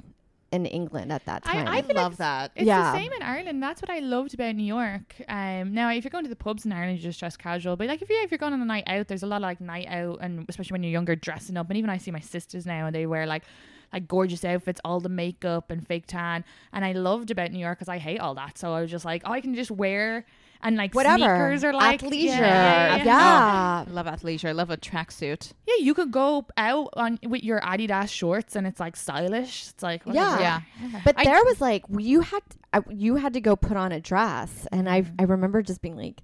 in England at that I- time. I feel love like that. It's Yeah. the same in Ireland. That's what I loved about New York. Um, now if you're going to the pubs in Ireland, you just dress casual. But like if you if you're going on a night out, there's a lot of like night out, and especially when you're younger, dressing up. And even I see my sisters now, and they wear like like gorgeous outfits, all the makeup and fake tan. And I loved about New York because I hate all that. So I was just like, oh, I can just wear and like Whatever. sneakers or like athleisure. Yeah, Yeah. yeah, I love athleisure. I love a tracksuit. Yeah, you could go out on with your Adidas shorts and it's like stylish. It's like whatever. Yeah. Yeah. But I- there was like you had I, you had to go put on a dress, and I mm-hmm. I remember just being like,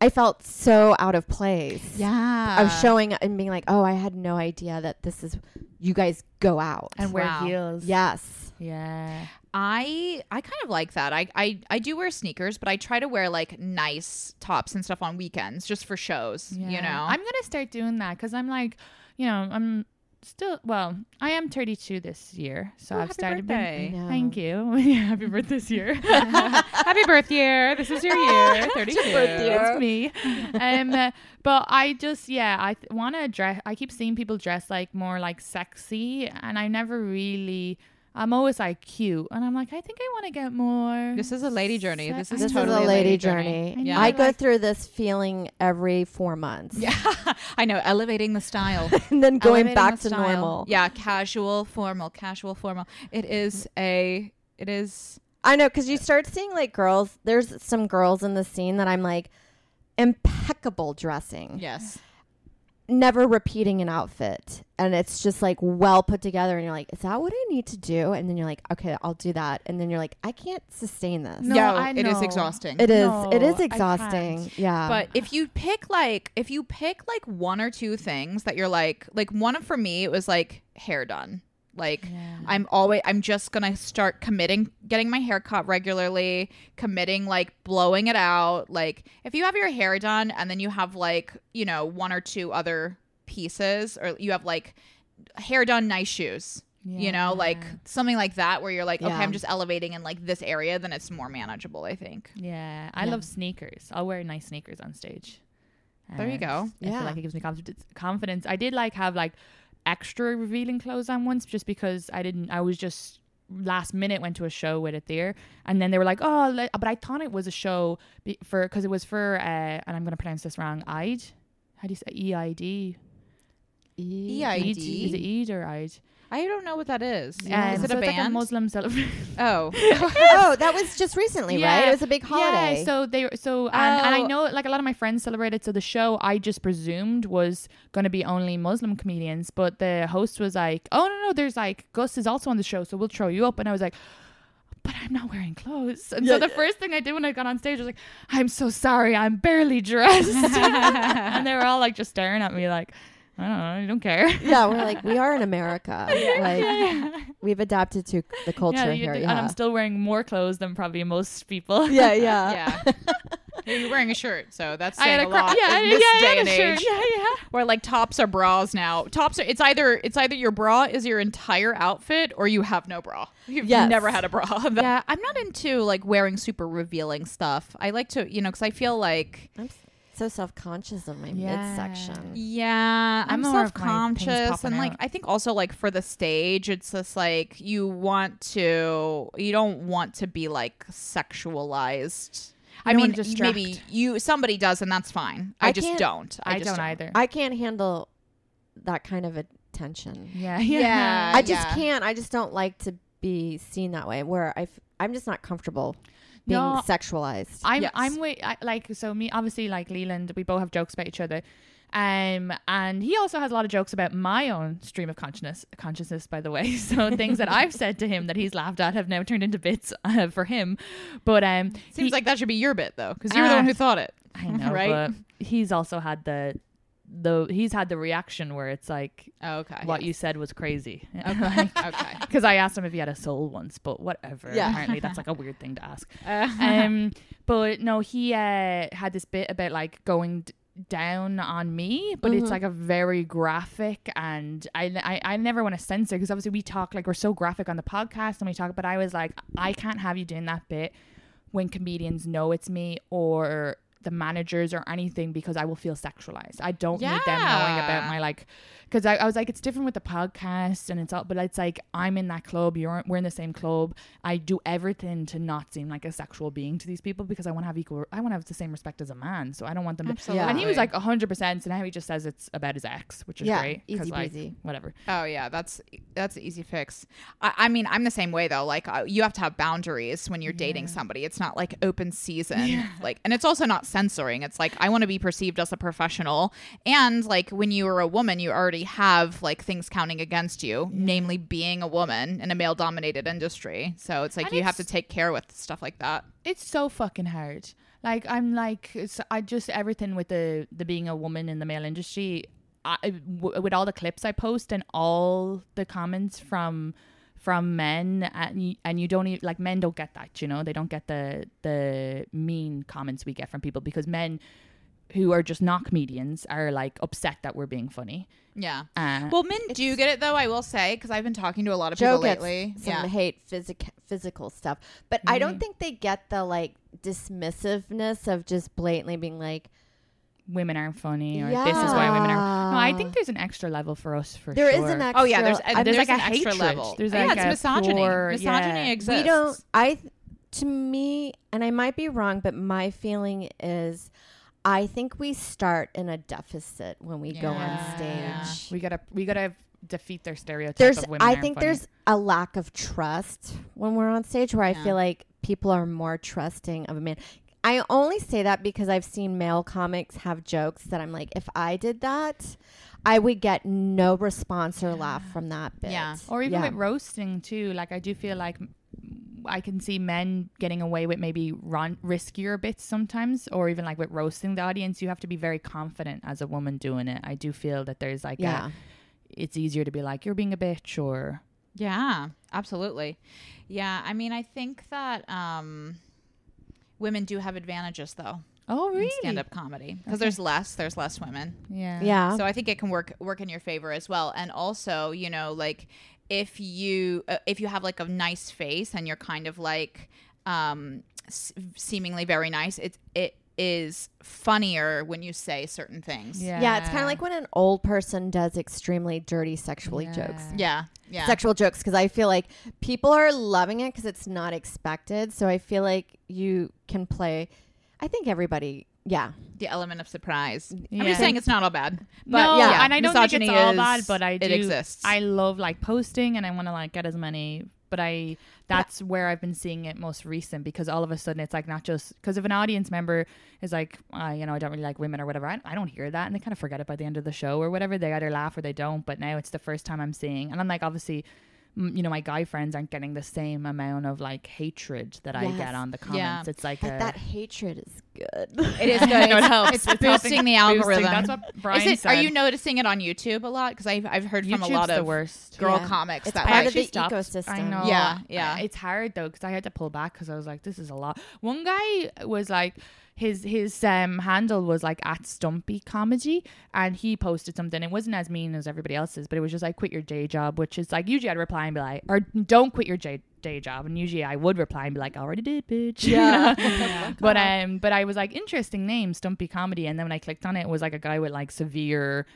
I felt so out of place. Yeah. of showing up and being like, oh, I had no idea that this is you guys go out. and wear Wow. heels. yes, yeah. I I kind of like that. I, I I do wear sneakers, but I try to wear like nice tops and stuff on weekends just for shows. You know, I'm gonna start doing that because I'm like, you know, I'm still well. I am 32 this year, so Oh, I've happy started. birthday. I know. Thank you. Yeah, happy birthday this year. happy birth year. This is your year. 32. It's me. Um, uh, but I just yeah, I th- want to dress. I keep seeing people dress like more like sexy, and I never really. I'm always like cute, and I'm like, I think I want to get more. This is a lady journey. This is this totally is a lady journey. Yeah. I I go like- through this feeling every four months. Yeah, I know. Elevating the style. and then going Elevating back the to style. normal. Yeah, casual, formal, casual, formal. It is a. It is. I know because you start seeing like girls. There's some girls in the scene that I'm like impeccable dressing. Yes. Never repeating an outfit and it's just like well put together and you're like is that what i need to do and then you're like okay i'll do that and then you're like i can't sustain this No, yeah, I it is know. exhausting. it is No, it is exhausting yeah But if you pick like if you pick like one or two things that you're like like one for me it was like hair done. Like I'm always I'm just gonna start committing getting my hair cut regularly, committing like blowing it out. Like if you have your hair done and then you have like, you know, one or two other pieces or you have like hair done nice shoes. You know, like something like that where you're like, okay, I'm just elevating in like this area, then it's more manageable, I think. Yeah, I Yeah. love sneakers. I'll wear nice sneakers on stage. There you go. I Yeah. feel like it gives me confidence. Confidence. I did like have like extra revealing clothes on once, just because I didn't. I was just last minute went to a show with it there, and then they were like, "Oh," but I thought it was a show for because it was for, uh, and I'm gonna pronounce this wrong. Eid. How do you say E I D? E- EID? Is it Eid or Eid? I don't know what that is. Um, is it so a it's like a band? Muslim celebration. oh, oh that was just recently right it was a big holiday Yeah, so they were so and, and I Oh. know like a lot of my friends celebrated. So the show I just presumed was going to be only Muslim comedians, but the host was like, "Oh no, no, there's like Gus is also on the show, so we'll throw you up." And I was like. But I'm not wearing clothes. And so the first thing I did when I got on stage was like, I'm so sorry, I'm barely dressed. and they were all like just staring at me like, I don't know, I don't care. yeah we're like we are in america like we've adapted to the culture you- here and yeah I'm still wearing more clothes than probably most people. yeah yeah yeah. Yeah, You're wearing a shirt, so that's I saying had a a cro- lot yeah, in this yeah, I day had and a shirt. age. Yeah, yeah. Where like tops are bras now. Tops are it's either it's either your bra is your entire outfit or you have no bra. You've Yes. never had a bra. yeah, I'm not into like wearing super revealing stuff. I like to, you know, because I feel like i'm s- so self-conscious of my Yeah. midsection Yeah, I'm, I'm more of my self-conscious and like out. I think also like for the stage it's just like you want to you don't want to be like sexualized. I mean, wanna maybe you somebody does and that's fine. I, I just don't. I, just don't either. i can't handle that kind of attention yeah, Yeah. I just yeah. can't. I just don't like to be seen that way. Where I, f- I'm just not comfortable being No, sexualized. I'm Yes. I'm with I, like so me obviously like Leland we both have jokes about each other. Um and he also has a lot of jokes about my own stream of consciousness consciousness by the way. So things that I've said to him that he's laughed at have now turned into bits uh, for him. But um Seems he- like that should be your bit though, because you're the Uh, one who thought it. I know right? but he's also had the the he's had the reaction where it's like Oh, okay. what you said was crazy. Okay. okay. Because I asked him if he had a soul once, but whatever. Yeah. Apparently, that's like a weird thing to ask. Uh, Um, but no, he uh, had this bit about like going d- down on me, but it's Mhm. like a very graphic, and I I, I never want to censor because obviously we talk like we're so graphic on the podcast and we talk, but I was like, I can't have you doing that bit when comedians know it's me or the managers or anything because I will feel sexualized. I don't need them knowing about my like because I, I was like it's different with the podcast and it's all but it's like I'm in that club you're we're in the same club I do everything to not seem like a sexual being to these people because I want to have equal I want to have the same respect as a man so I don't want them to Absolutely. and he was like 100% so now he just says it's about his ex which is Yeah, great easy like, breezy. whatever Oh yeah, that's that's an easy fix. I, I mean, I'm the same way though. Like uh, you have to have boundaries when you're dating somebody. It's not like open season. Like, and it's also not censoring. It's like I want to be perceived as a professional. And like when you are a woman, you already have like things counting against you, namely being a woman in a male-dominated industry. So it's like And you have to take care with stuff like that. it's so fucking hard. Like I'm like it's, I just everything with the the being a woman in the male industry. I, w- with all the clips I post and all the comments from from men and you, and you don't even like men don't get that you know they don't get the the mean comments we get from people because men who are just not comedians are like upset that we're being funny Yeah. uh, Well, men do get it though. I will say because I've been talking to a lot of Joe people gets lately. some Yeah. hate physic- physical stuff, but I Mm-hmm. don't think they get the like dismissiveness of just blatantly being like, women aren't funny or this is why women are no I think there's an extra level for us for sure. There is an extra. Oh yeah, there's I- there's there's like an a extra hatred. level. There's yeah, like it's a misogyny. pure- misogyny yeah. exists. we don't. I to me, and I might be wrong, but my feeling is, I think we start in a deficit when we go on Yeah. stage. We gotta we gotta defeat their stereotype there's of women. i think funny. there's a lack of trust when we're on stage where i feel like people are more trusting of a man i only say that because i've seen male comics have jokes that i'm like if i did that i would get no response or laugh from that bit Yeah. or even Yeah. with roasting too. Like I do feel like I can see men getting away with maybe run riskier bits sometimes, or even like with roasting the audience. You have to be very confident as a woman doing it. I do feel that there's like yeah a, it's easier to be like you're being a bitch or Yeah, absolutely. Yeah, I mean, I think that um, women do have advantages though oh in stand-up comedy because there's less. There's less women. yeah yeah So I think it can work work in your favor as well. And also, you know, like if you uh, if you have like a nice face and you're kind of like um s- seemingly very nice, it it is funnier when you say certain things. yeah yeah it's kind of like when an old person does extremely dirty sexually jokes Yeah. Yeah. Yeah. sexual jokes because I feel like people are loving it because it's not expected. So I feel like you can play. I think everybody, yeah, the element of surprise. I'm just saying it's not all bad. But no, yeah, and I don't think it's all is- bad, but I do. it exists. I love like posting, and I want to like get as many. But I, that's where I've been seeing it most recent because all of a sudden it's like not just because if an audience member is like, uh, you know, I don't really like women or whatever, I, I don't hear that, and they kind of forget it by the end of the show or whatever. They either laugh or they don't. But now it's the first time I'm seeing, and I'm like, obviously. M- You know, my guy friends aren't getting the same amount of like hatred that I get on the comments. Yeah. It's like but a, that hatred is good. It is good. No, it It's- helps. It's, It's boosting the algorithm. boosting. That's what Brian is it, said. Are you noticing it on YouTube a lot? Because I've I've heard from a YouTube's lot the of worst. girl Yeah. comics It's that part like, of the stopped. ecosystem. I know. Yeah, yeah. It's hard though because I had to pull back because I was like, this is a lot. One guy was like, his his um handle was like at Stumpy Comedy, and he posted something. It wasn't as mean as everybody else's, but it was just like, quit your day job, which is like usually I'd reply and be like, or don't quit your day day job, and usually I would reply and be like, I already did, bitch. Yeah. but um, but I was like, interesting name, Stumpy Comedy, and then when I clicked on it, it was like a guy with like severe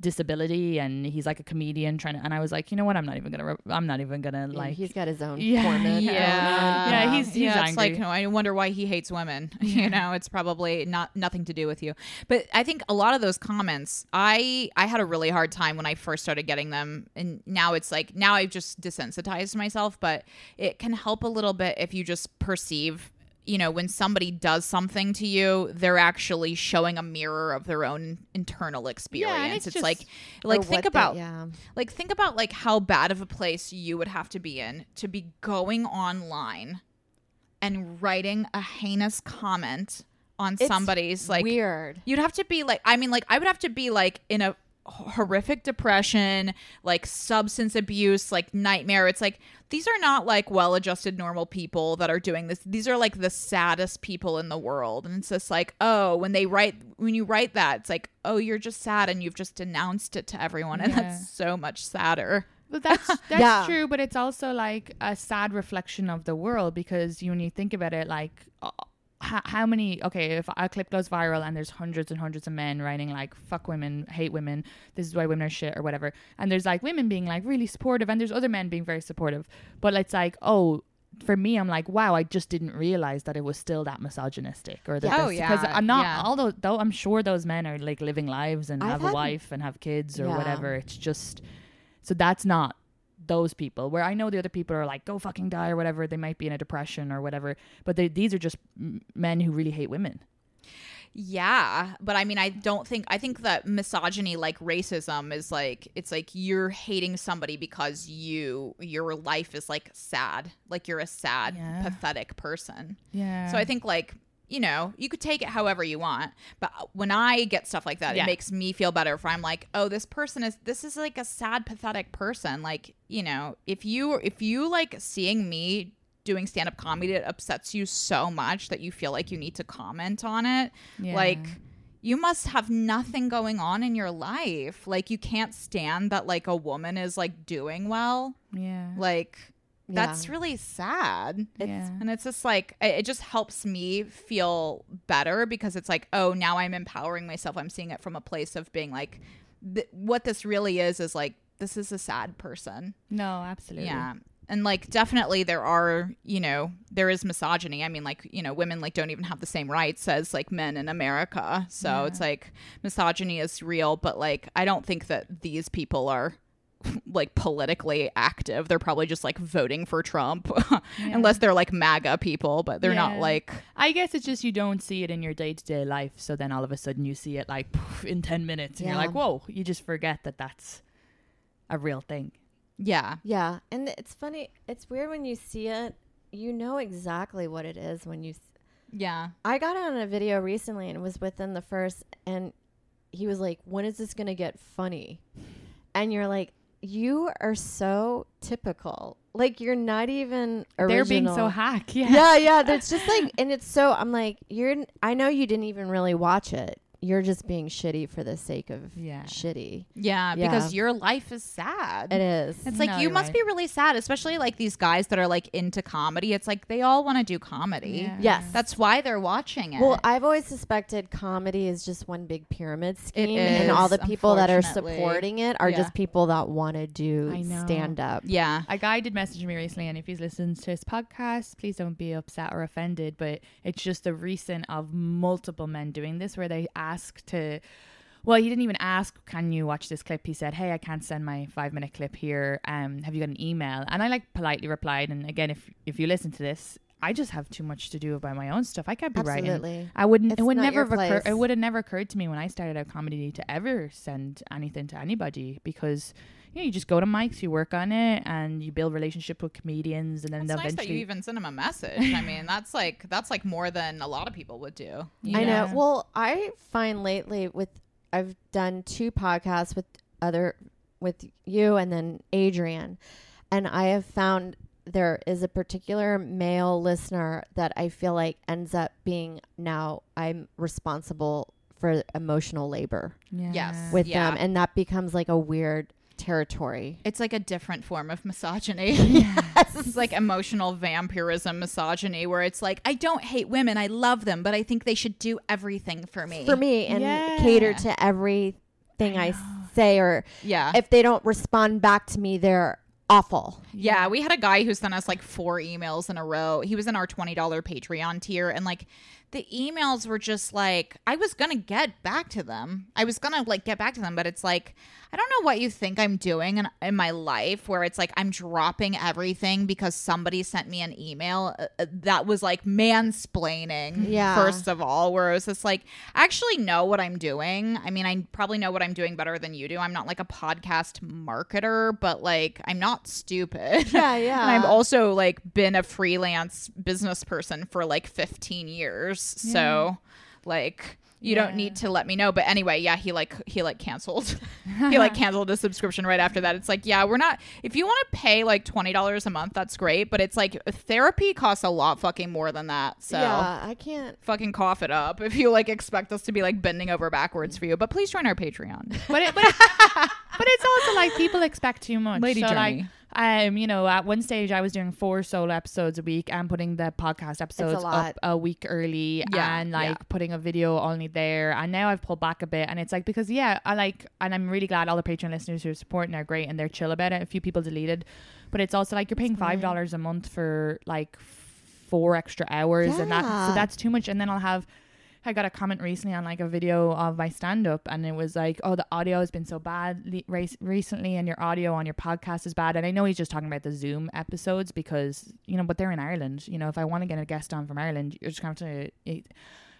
disability and he's like a comedian trying to and I was like you know what I'm not even gonna re- I'm not even gonna Yeah, like he's got his own Yeah, oh, yeah. yeah, Yeah, he's- he's yeah. It's like angry. no, I wonder why he hates women. you know, it's probably not nothing to do with you. But I think a lot of those comments, I I had a really hard time when I first started getting them, and now it's like now I've just desensitized myself. But it can help a little bit if you just perceive. You know, when somebody does something to you, they're actually showing a mirror of their own internal experience. it's it's just- like, like think they- about yeah. like think about like how bad of a place you would have to be in to be going online and writing a heinous comment on It's somebody's like weird. You'd have to be like, I mean, like, I would have to be like in a horrific depression, like substance abuse, like nightmare. It's like these are not like well adjusted normal people that are doing this. These are like the saddest people in the world. And it's just like, oh, when they write, when you write that, it's like, oh, you're just sad and you've just denounced it to everyone. And Yeah. that's so much sadder. But that's that's Yeah. true. But it's also like a sad reflection of the world because you, when you think about it, like how, how many? Okay, if a clip goes viral and there's hundreds and hundreds of men writing like "fuck women, hate women," this is why women are shit or whatever, and there's like women being like really supportive, and there's other men being very supportive, but it's like oh. For me, I'm like, wow, I just didn't realize that it was still that misogynistic, or that Yeah. Oh, this- because yeah, I'm not. yeah. Although, though, I'm sure those men are like living lives and I've have a wife and have kids or Yeah. whatever. It's just so that's not those people. Where I know the other people are like, go fucking die or whatever. They might be in a depression or whatever. But they, these are just men who really hate women. Yeah, but I mean, I don't think I think that misogyny, like racism, is like it's like you're hating somebody because you your life is like sad, like you're a sad, Yeah. pathetic person. Yeah. So I think like you know you could take it however you want, but when I get stuff like that, Yeah. it makes me feel better. If I'm like, oh, this person is this is like a sad, pathetic person. Like you know, if you if you like seeing me doing stand up comedy that upsets you so much that you feel like you need to comment on it, Yeah. like you must have nothing going on in your life. Like you can't stand that like a woman is like doing well. yeah. Like that's Yeah. really sad. yeah. And it's just like it it just helps me feel better because it's like, oh, now I'm empowering myself. I'm seeing it from a place of being like, th- what this really is is like this is a sad person. No, absolutely. Yeah. And like definitely there are, you know, there is misogyny. I mean like, you know, women like don't even have the same rights as like men in America. So Yeah. it's like misogyny is real, but like I don't think that these people are like politically active. They're probably just like voting for Trump unless they're like MAGA people, but they're Yeah. not like I guess it's just you don't see it in your day to day life. So then all of a sudden you see it like poof, in 10 minutes and you're like, whoa, you just forget that that's a real thing. yeah. Yeah, and it's funny. It's weird when you see it. You know exactly what it is when you. s- Yeah. I got on a video recently and it was within the first, and he was like, "When is this gonna get funny?" And you're like, "You are so typical. Like you're not even original." They're being so hack. Yeah. yeah, yeah. That's just like, and it's so. I'm like, you're. I know you didn't even really watch it. You're just being shitty for the sake of Yeah. shitty. Yeah, Yeah. because your life is sad. It is. It's like No, you must right. be really sad, especially like these guys that are like into comedy. It's like they all want to do comedy. Yeah. Yes. That's why they're watching it. Well, I've always suspected comedy is just one big pyramid scheme, and all the people that are supporting it are Yeah. just people that want to do I stand up. yeah. A guy did message me recently, and if he's listened to his podcast, please don't be upset or offended. But it's just a recent of multiple men doing this, where they ask to. Well, he didn't even ask, "Can you watch this clip?" He said, "Hey, I can't send my five minute clip here. Um, have you got an email?" And I like politely replied. And again, if if you listen to this, I just have too much to do about my own stuff. I can't be writing. I wouldn't. It's it would never occurred. It would have never occurred to me when I started out comedy to ever send anything to anybody because you know you just go to mics, you work on it, and you build relationship with comedians, and then It's they'll nice that you even send them a message. I mean, that's like that's like more than a lot of people would do. I know. Well, I find lately with I've done two podcasts with other with you and then Adrian, and I have found there is a particular male listener that I feel like ends up being now I'm responsible for emotional labor Yeah. Yes. with Yeah. them, and that becomes like a weird territory. It's like a different form of misogyny. Yes. it's like emotional vampirism misogyny where it's like I don't hate women, I love them, but I think they should do everything for me. for me and Yeah. cater to everything I, say or Yeah. if they don't respond back to me they're awful Yeah, we had a guy who sent us like four emails in a row. He was in our $20 Patreon tier and like the emails were just like I was to get back to them. I was to like get back to them, but it's like I don't know what you think I'm doing in, in my life where it's like I'm dropping everything because somebody sent me an email uh, uh, that was like mansplaining Yeah. first of all where it was just like I actually know what I'm doing. I mean, I probably know what I'm doing better than you do. I'm not like a podcast marketer, but like I'm not stupid. Yeah, yeah. and I've also like been a freelance business person for like 15 years. So, like, you don't need to let me know. But anyway, yeah, he like he like canceled. he like canceled a subscription right after that. It's like, yeah, we're not. If you want to pay like twenty dollars a month, that's great. But it's like therapy costs a lot fucking more than that. So. Yeah, I can't. Fucking cough it up if you like expect us to be like bending over backwards for you. But please join our Patreon. but it, but, it, but it's also like people expect too much. Lady so like Journey. Um, you know, at one stage I was doing four solo episodes a week and putting the podcast episodes lot. up a week early Yeah, and like yeah. putting a video only there. And now I've pulled back a bit and it's like because yeah, I like and I'm really glad all the Patreon listeners who are supporting are great and they're chill about it. A few people deleted. But it's also like you're paying five dollars a month for like four extra hours and that so that's too much and then I'll have I got a comment recently on like a video of my stand up and it was like, oh, the audio has been so bad le- recently and your audio on your podcast is bad. And I know he's just talking about the Zoom episodes because, you know, but they're in Ireland. You know, if I want to get a guest on from Ireland, you're just going to have to. It,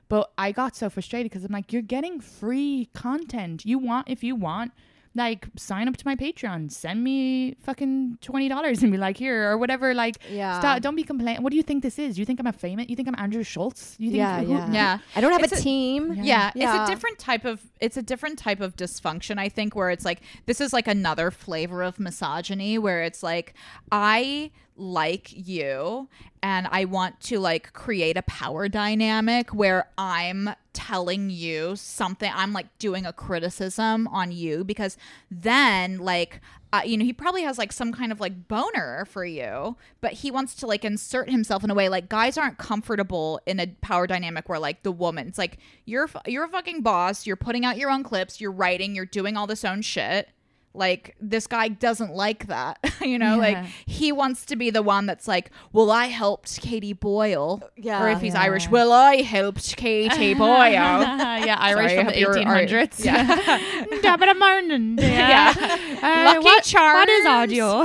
but I got so frustrated because I'm like, you're getting free content. You want, if you want, like sign up to my Patreon, send me fucking twenty dollars and be like here or whatever. Like, Yeah. stop, don't be complaining. What do you think this is? You think I'm a famous? You think I'm Andrew Schulz? You think Yeah, who- yeah. Yeah. I don't have It's a a- team. Yeah, Yeah. it's a different type of it's a different type of dysfunction I think where it's like this is like another flavor of misogyny where it's like I like you and I want to like create a power dynamic where I'm telling you something I'm like doing a criticism on you because then like uh, you know he probably has like some kind of like boner for you but he wants to like insert himself in a way like guys aren't comfortable in a power dynamic where like the woman it's like you're you're a fucking boss you're putting out your own clips you're writing you're doing all this own shit like this guy doesn't like that you know like he wants to be the one that's like well i helped katie boyle Yeah. or if he's Yeah. irish well i helped katie boyle yeah, Irish Sorry, from the 1800s. Yeah. Yeah, but I'm Ireland. Yeah. Uh, Lucky what, What is audio?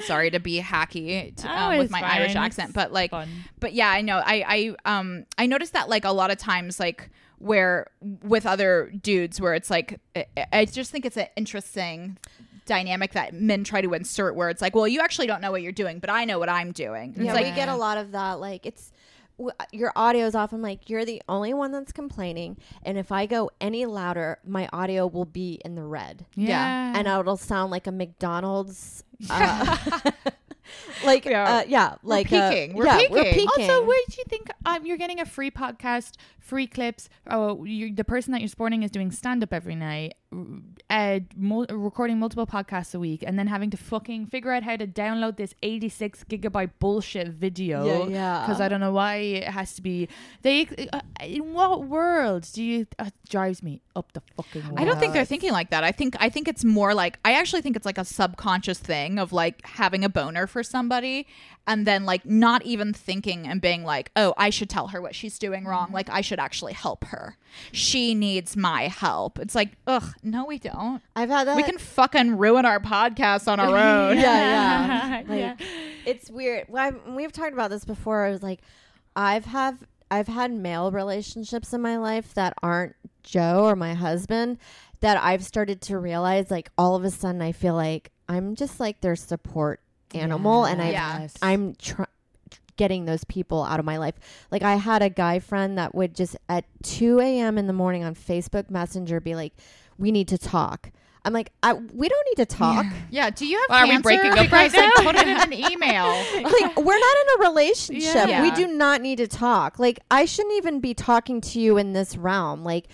sorry to be hacky to, Oh, um, with my fine. irish accent but like fun. but yeah i know i i um i noticed that like a lot of times like where with other dudes where it's like i, just think it's an interesting dynamic that men try to insert where it's like well you actually don't know what you're doing but i know what i'm doing it's Yeah, like we get a lot of that. Like it's w- your audio's off. I'm like, you're the only one that's complaining, and if I go any louder, my audio will be in the red, Yeah. and it'll sound like a McDonald's. Uh, like Yeah. uh, yeah, like uh, peaking. We're yeah, We're peaking. peaking. Also, where do you think um, you're getting a free podcast, free clips? Oh, you, the person that you're supporting is doing stand up every night, uh, mul- recording multiple podcasts a week, and then having to fucking figure out how to download this 86 gigabyte bullshit video. Yeah, yeah. Because I don't know why it has to be. They. Uh, in what world do you? Uh, drives me up the fucking. Wall. I don't think they're thinking like that. I think I think it's more like I actually think it's like a subconscious thing of like having a boner for somebody and then like not even thinking and being like, "Oh, I should tell her what she's doing wrong. Like I should actually help her. She needs my help." It's like, "Ugh, no we don't. I've had that. We can fucking ruin our podcast on our own." yeah, yeah. Like, Yeah. It's weird. Well, I've, we've talked about this before. I was like, I've have I've had male relationships in my life that aren't Joe or my husband that I've started to realize. Like all of a sudden, I feel like I'm just like their support animal, and I Yeah. I'm trying getting those people out of my life. Like I had a guy friend that would just at 2 a.m. in the morning on Facebook Messenger be like, "We need to talk." I'm like, I, "We don't need to talk." Yeah, do you have Are we breaking up right because like, now? put it in an email. like we're not in a relationship. Yeah. We do not need to talk. Like I shouldn't even be talking to you in this realm. Like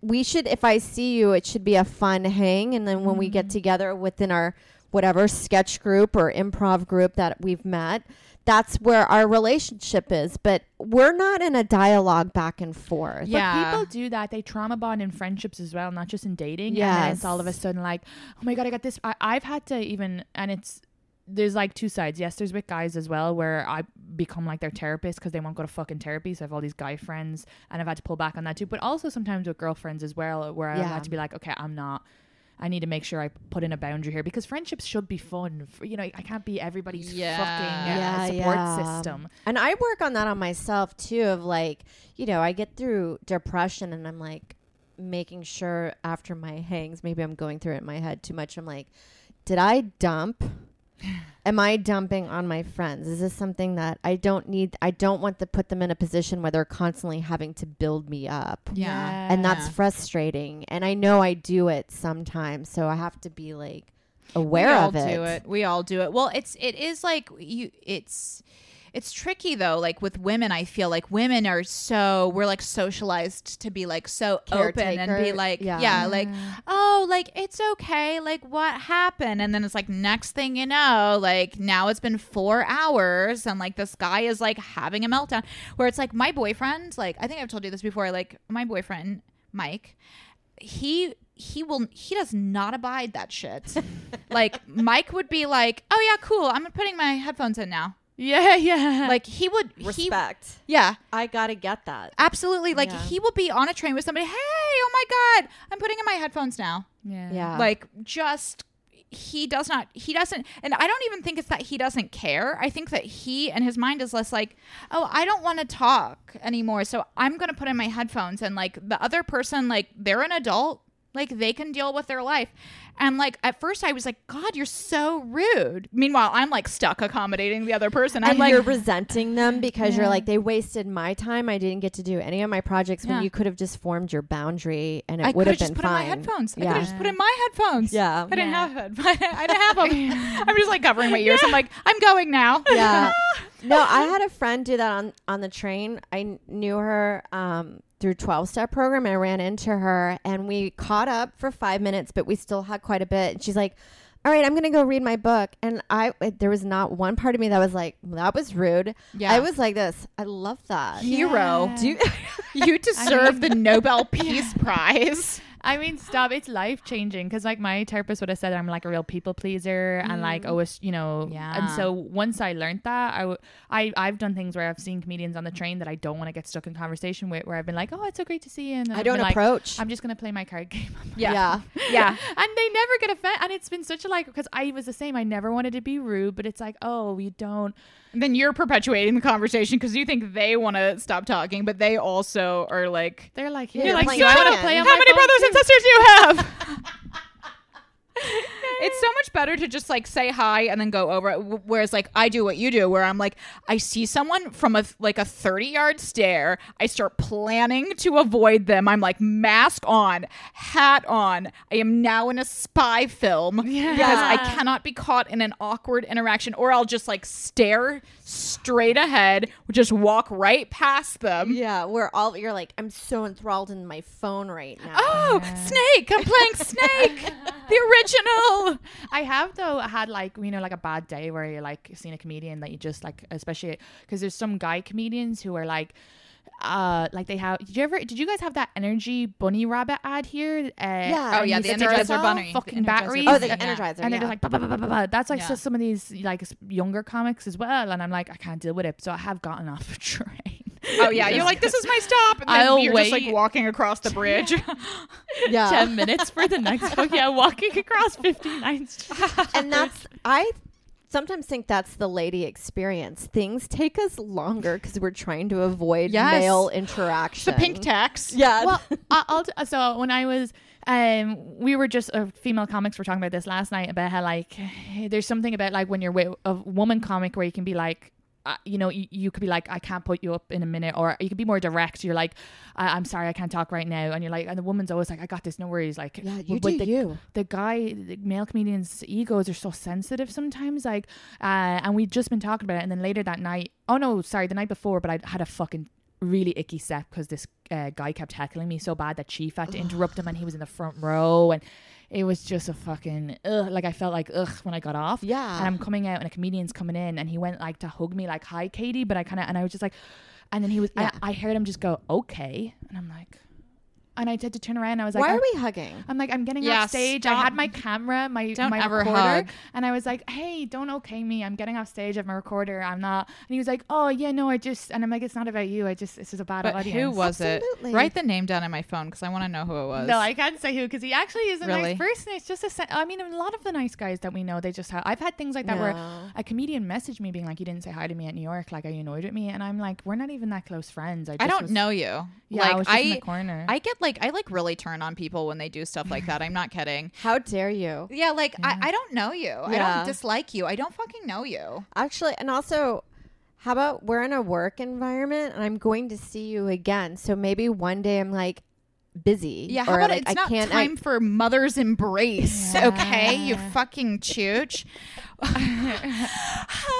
we should if I see you it should be a fun hang and then when we get mm-hmm. together within our whatever sketch group or improv group that we've met, that's where our relationship is. But we're not in a dialogue back and forth. Yeah. But people do that. They trauma bond in friendships as well, not just in dating. Yeah. it's all of a sudden like, oh my God, I got this. I, I've had to even, and it's, there's like two sides. Yes, there's with guys as well where I become like their therapist because they won't go to fucking therapy. So I have all these guy friends and I've had to pull back on that too. But also sometimes with girlfriends as well where I've had to be like, okay, I'm not. I need to make sure I put in a boundary here because friendships should be fun. F- You know, I can't be everybody's Yeah. fucking uh, Yeah, support yeah. system. And I work on that on myself too of like, you know, I get through depression and I'm like making sure after my hangs, maybe I'm going through it in my head too much. I'm like, did I dump am I dumping on my friends? Is this something that I don't need? I don't want to put them in a position where they're constantly having to build me up. Yeah. And that's Yeah. frustrating. And I know I do it sometimes. So I have to be like aware we all of it. do it. We all do it. Well, it's it is like you. It's it's tricky though. Like with women, I feel like women are so we're like socialized to be like so open and be like yeah. yeah. like oh like it's okay like what happened and then it's like next thing you know like now it's been four hours and like this guy is like having a meltdown where it's like my boyfriend like I think I've told you this before like my boyfriend Mike he he will he does not abide that shit. like Mike would be like, "Oh yeah, cool. I'm putting my headphones in now." Yeah, yeah. Like he would he Respect. yeah, I got to get that. absolutely. Like Yeah. he will be on a train with somebody, "Hey, oh my god, I'm putting in my headphones now." yeah. Yeah. Like just he does not he doesn't and I don't even think it's that he doesn't care. I think that he and his mind is less like, "Oh, I don't want to talk anymore, so I'm going to put in my headphones." And like the other person like they're an adult, like they can deal with their life. And like at first I was like, "God, you're so rude." Meanwhile, I'm like stuck accommodating the other person. I'm and like you're resenting them because Yeah. you're like they wasted my time. I didn't get to do any of my projects Yeah. when you could have just formed your boundary and it would have been fine. I could have have just been put fine. in my headphones. I could Yeah. have just put in my headphones. Yeah. I didn't Yeah. have it. I didn't have them. I'm just like covering my ears. I'm like, I'm going now. yeah. No, I had a friend do that on on the train. I knew her um, through 12 step program. I ran into her and we caught up for five minutes, but we still had quite a bit. And she's like, all right, I'm going to go read my book. And I, there was not one part of me that was like, that was rude. Yeah. I was like this. I love that. Hero. Do you- You deserve the Nobel Peace Prize. I mean, stop. It's life changing because, like, my therapist would have said I'm like a real people pleaser and like mm. always, you know. Yeah. And so once I learned that, I, w- I I've done things where I've seen comedians on the train that I don't want to get stuck in conversation with, where I've been like, oh, it's so great to see you, and I don't been like, approach. I'm just gonna play my card game. yeah. yeah. Yeah. and they never get offended. And it's been such a like because I was the same. I never wanted to be rude, but it's like, oh, you don't. Then you're perpetuating the conversation because you think they want to stop talking, but they also are like, They're like, Yeah, you're you're like, playing so I want to play on how my many phone brothers too." and sisters do you have? it's so much better to just like say hi and then go over it. Whereas like I do what you do, where I'm like, I see someone from a like a 30 yard stare, I start planning to avoid them. I'm like mask on, hat on. I am now in a spy film because I cannot be caught in an awkward interaction, or I'll just like stare straight ahead, just walk right past them. Yeah, we're all you're like, I'm so enthralled in my phone right now. Oh, Snake! I'm playing Snake, the original. I have though had like you know like a bad day where you're like seeing a comedian that you just like especially because there's some guy comedians who are like uh like they have did you ever did you guys have that energy bunny rabbit ad here uh, Yeah. Oh, yeah, the Energizer Bunny. fucking The Energizer batteries Oh, the Yeah. Energizer. and they're yeah. just like bah, bah, bah, bah, bah, bah. that's like Yeah. so some of these like younger comics as well and I'm like I can't deal with it so I have gotten off a train Oh yeah, you're like, this is my stop, and then I'll you're just like walking across the bridge. yeah. 10 minutes for the next book yeah walking across 59th Street and that's I sometimes think that's the lady experience. Things take us longer because we're trying to avoid Yes. male interaction. the pink tax. Yeah. well, I- I'll t- so when I was, um, we were just uh, female comics were talking about this last night about how like there's something about like when you're with a woman comic where you can be like. Uh, you know, you, you could be like, I can't put you up in a minute, or you could be more direct. You're like, I- I'm sorry, I can't talk right now, and you're like, and the woman's always like, I got this, no worries. Like, yeah, you but do the, you. the guy, the male comedians' egos are so sensitive sometimes. Like, uh, and we'd just been talking about it, and then later that night, oh no, sorry, the night before, but I had a fucking really icky set because this uh, guy kept heckling me so bad that Chief had to interrupt him, and he was in the front row, and it was just a fucking ugh. Like I felt like ugh when I got off. Yeah. And I'm coming out, and a comedian's coming in, and he went like to hug me, like hi Katie, but I kind of, and I was just like, and then he was, Yeah. I, I heard him just go okay, and I'm like. And I had to turn around. And I was like, Why are oh. we hugging? I'm like, I'm getting Yeah, off stage. I had my camera, my Don't my ever recorder, hug. and I was like, Hey, don't okay me. I'm getting off stage. I have my recorder. I'm not. And he was like, Oh yeah, no, I just. And I'm like, It's not about you. I just. This is a bad But audience. who was Absolutely. it? Write the name down in my phone because I want to know who it was. No, I can't say who because he actually is a Really? nice person. It's just a. se- I mean, a lot of the nice guys that we know, they just have. I've had things like that where a comedian messaged me being like, "You didn't say hi to me at New York. Like, are you annoyed with me?" And I'm like, "We're not even that close friends. I, just I don't was- know you. Yeah, like I was just in the corner. I get like I like really turn on people when they do stuff like that. I'm not kidding. How dare you? Yeah, like I, I don't know you. I Yeah. don't dislike you. I don't fucking know you. Actually, and also, how about we're in a work environment and I'm going to see you again. So maybe one day I'm like busy. Yeah, how or about like it's I not can't. time for mother's embrace? Okay, you fucking chooch.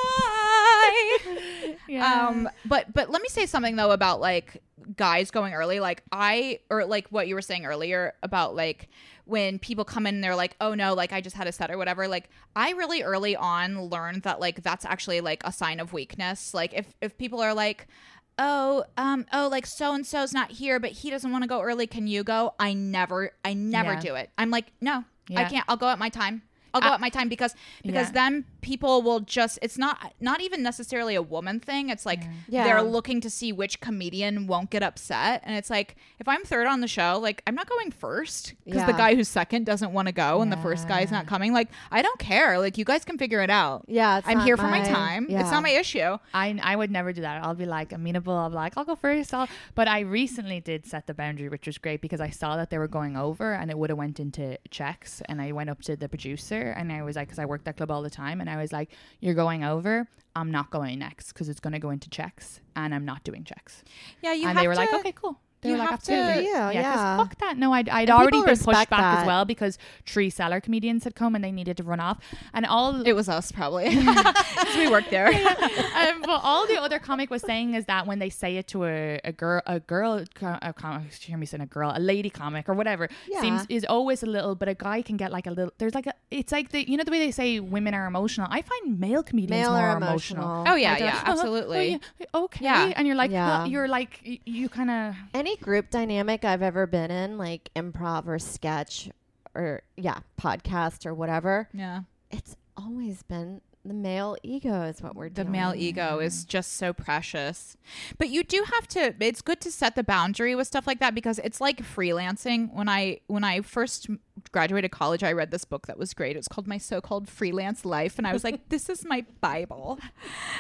Hi. Yeah. Um, but but let me say something though about like guys going early. Like I or like what you were saying earlier about like when people come in and they're like, oh no, like I just had a set or whatever. Like I really early on learned that like that's actually like a sign of weakness. Like if if people are like. Oh, um, oh, like so and so's not here, but he doesn't want to go early. Can you go? I never, I never Yeah. do it. I'm like, no, I can't. I'll go at my time. I'll go Uh, at my time because because yeah. then people will just it's not not even necessarily a woman thing it's like Yeah. they're looking to see which comedian won't get upset and it's like if i'm third on the show like i'm not going first because the guy who's second doesn't want to go and the first guy's not coming like i don't care like you guys can figure it out yeah, it's i'm not here for my time it's not my issue I, I would never do that. I'll be like amenable. I'll be like, I'll go first. I'll, but I recently did set the boundary, which was great because I saw that they were going over and it would have went into checks. And I went up to the producer and I was like, because I worked that club all the time, and I was like, you're going over. I'm not going next because it's going to go into checks, and I'm not doing checks. yeah you and they were like, okay, cool. They you were like, have to- absolutely. Good for you, yeah, 'cause yeah. fuck that. No, I'd, I'd And already been pushed respect back as well because three seller comedians had come and they needed to run off. And all it was us probably 'Cause we worked there um, but all the other comic was saying is that when they say it to a, a girl, a girl, co- a comic, hear me saying a girl, a lady comic or whatever, Yeah. seems is always a little, but a guy can get like a little. There's like a, it's like the, you know, the way they say women are emotional. I find male comedians Male more are emotional. emotional. oh yeah yeah "Oh, absolutely oh, yeah, okay, Yeah. and you're like, Yeah. well, you're like, y- you kind of, Any group dynamic I've ever been in, like improv or sketch or yeah, podcast or whatever, yeah. It's always been the male ego is what we're doing. the doing. male ego is just so precious. But you do have to it's good to set the boundary with stuff like that because it's like freelancing. When i when i first graduated college i read this book that was great. It was called my so-called freelance life. And i was like this is my bible.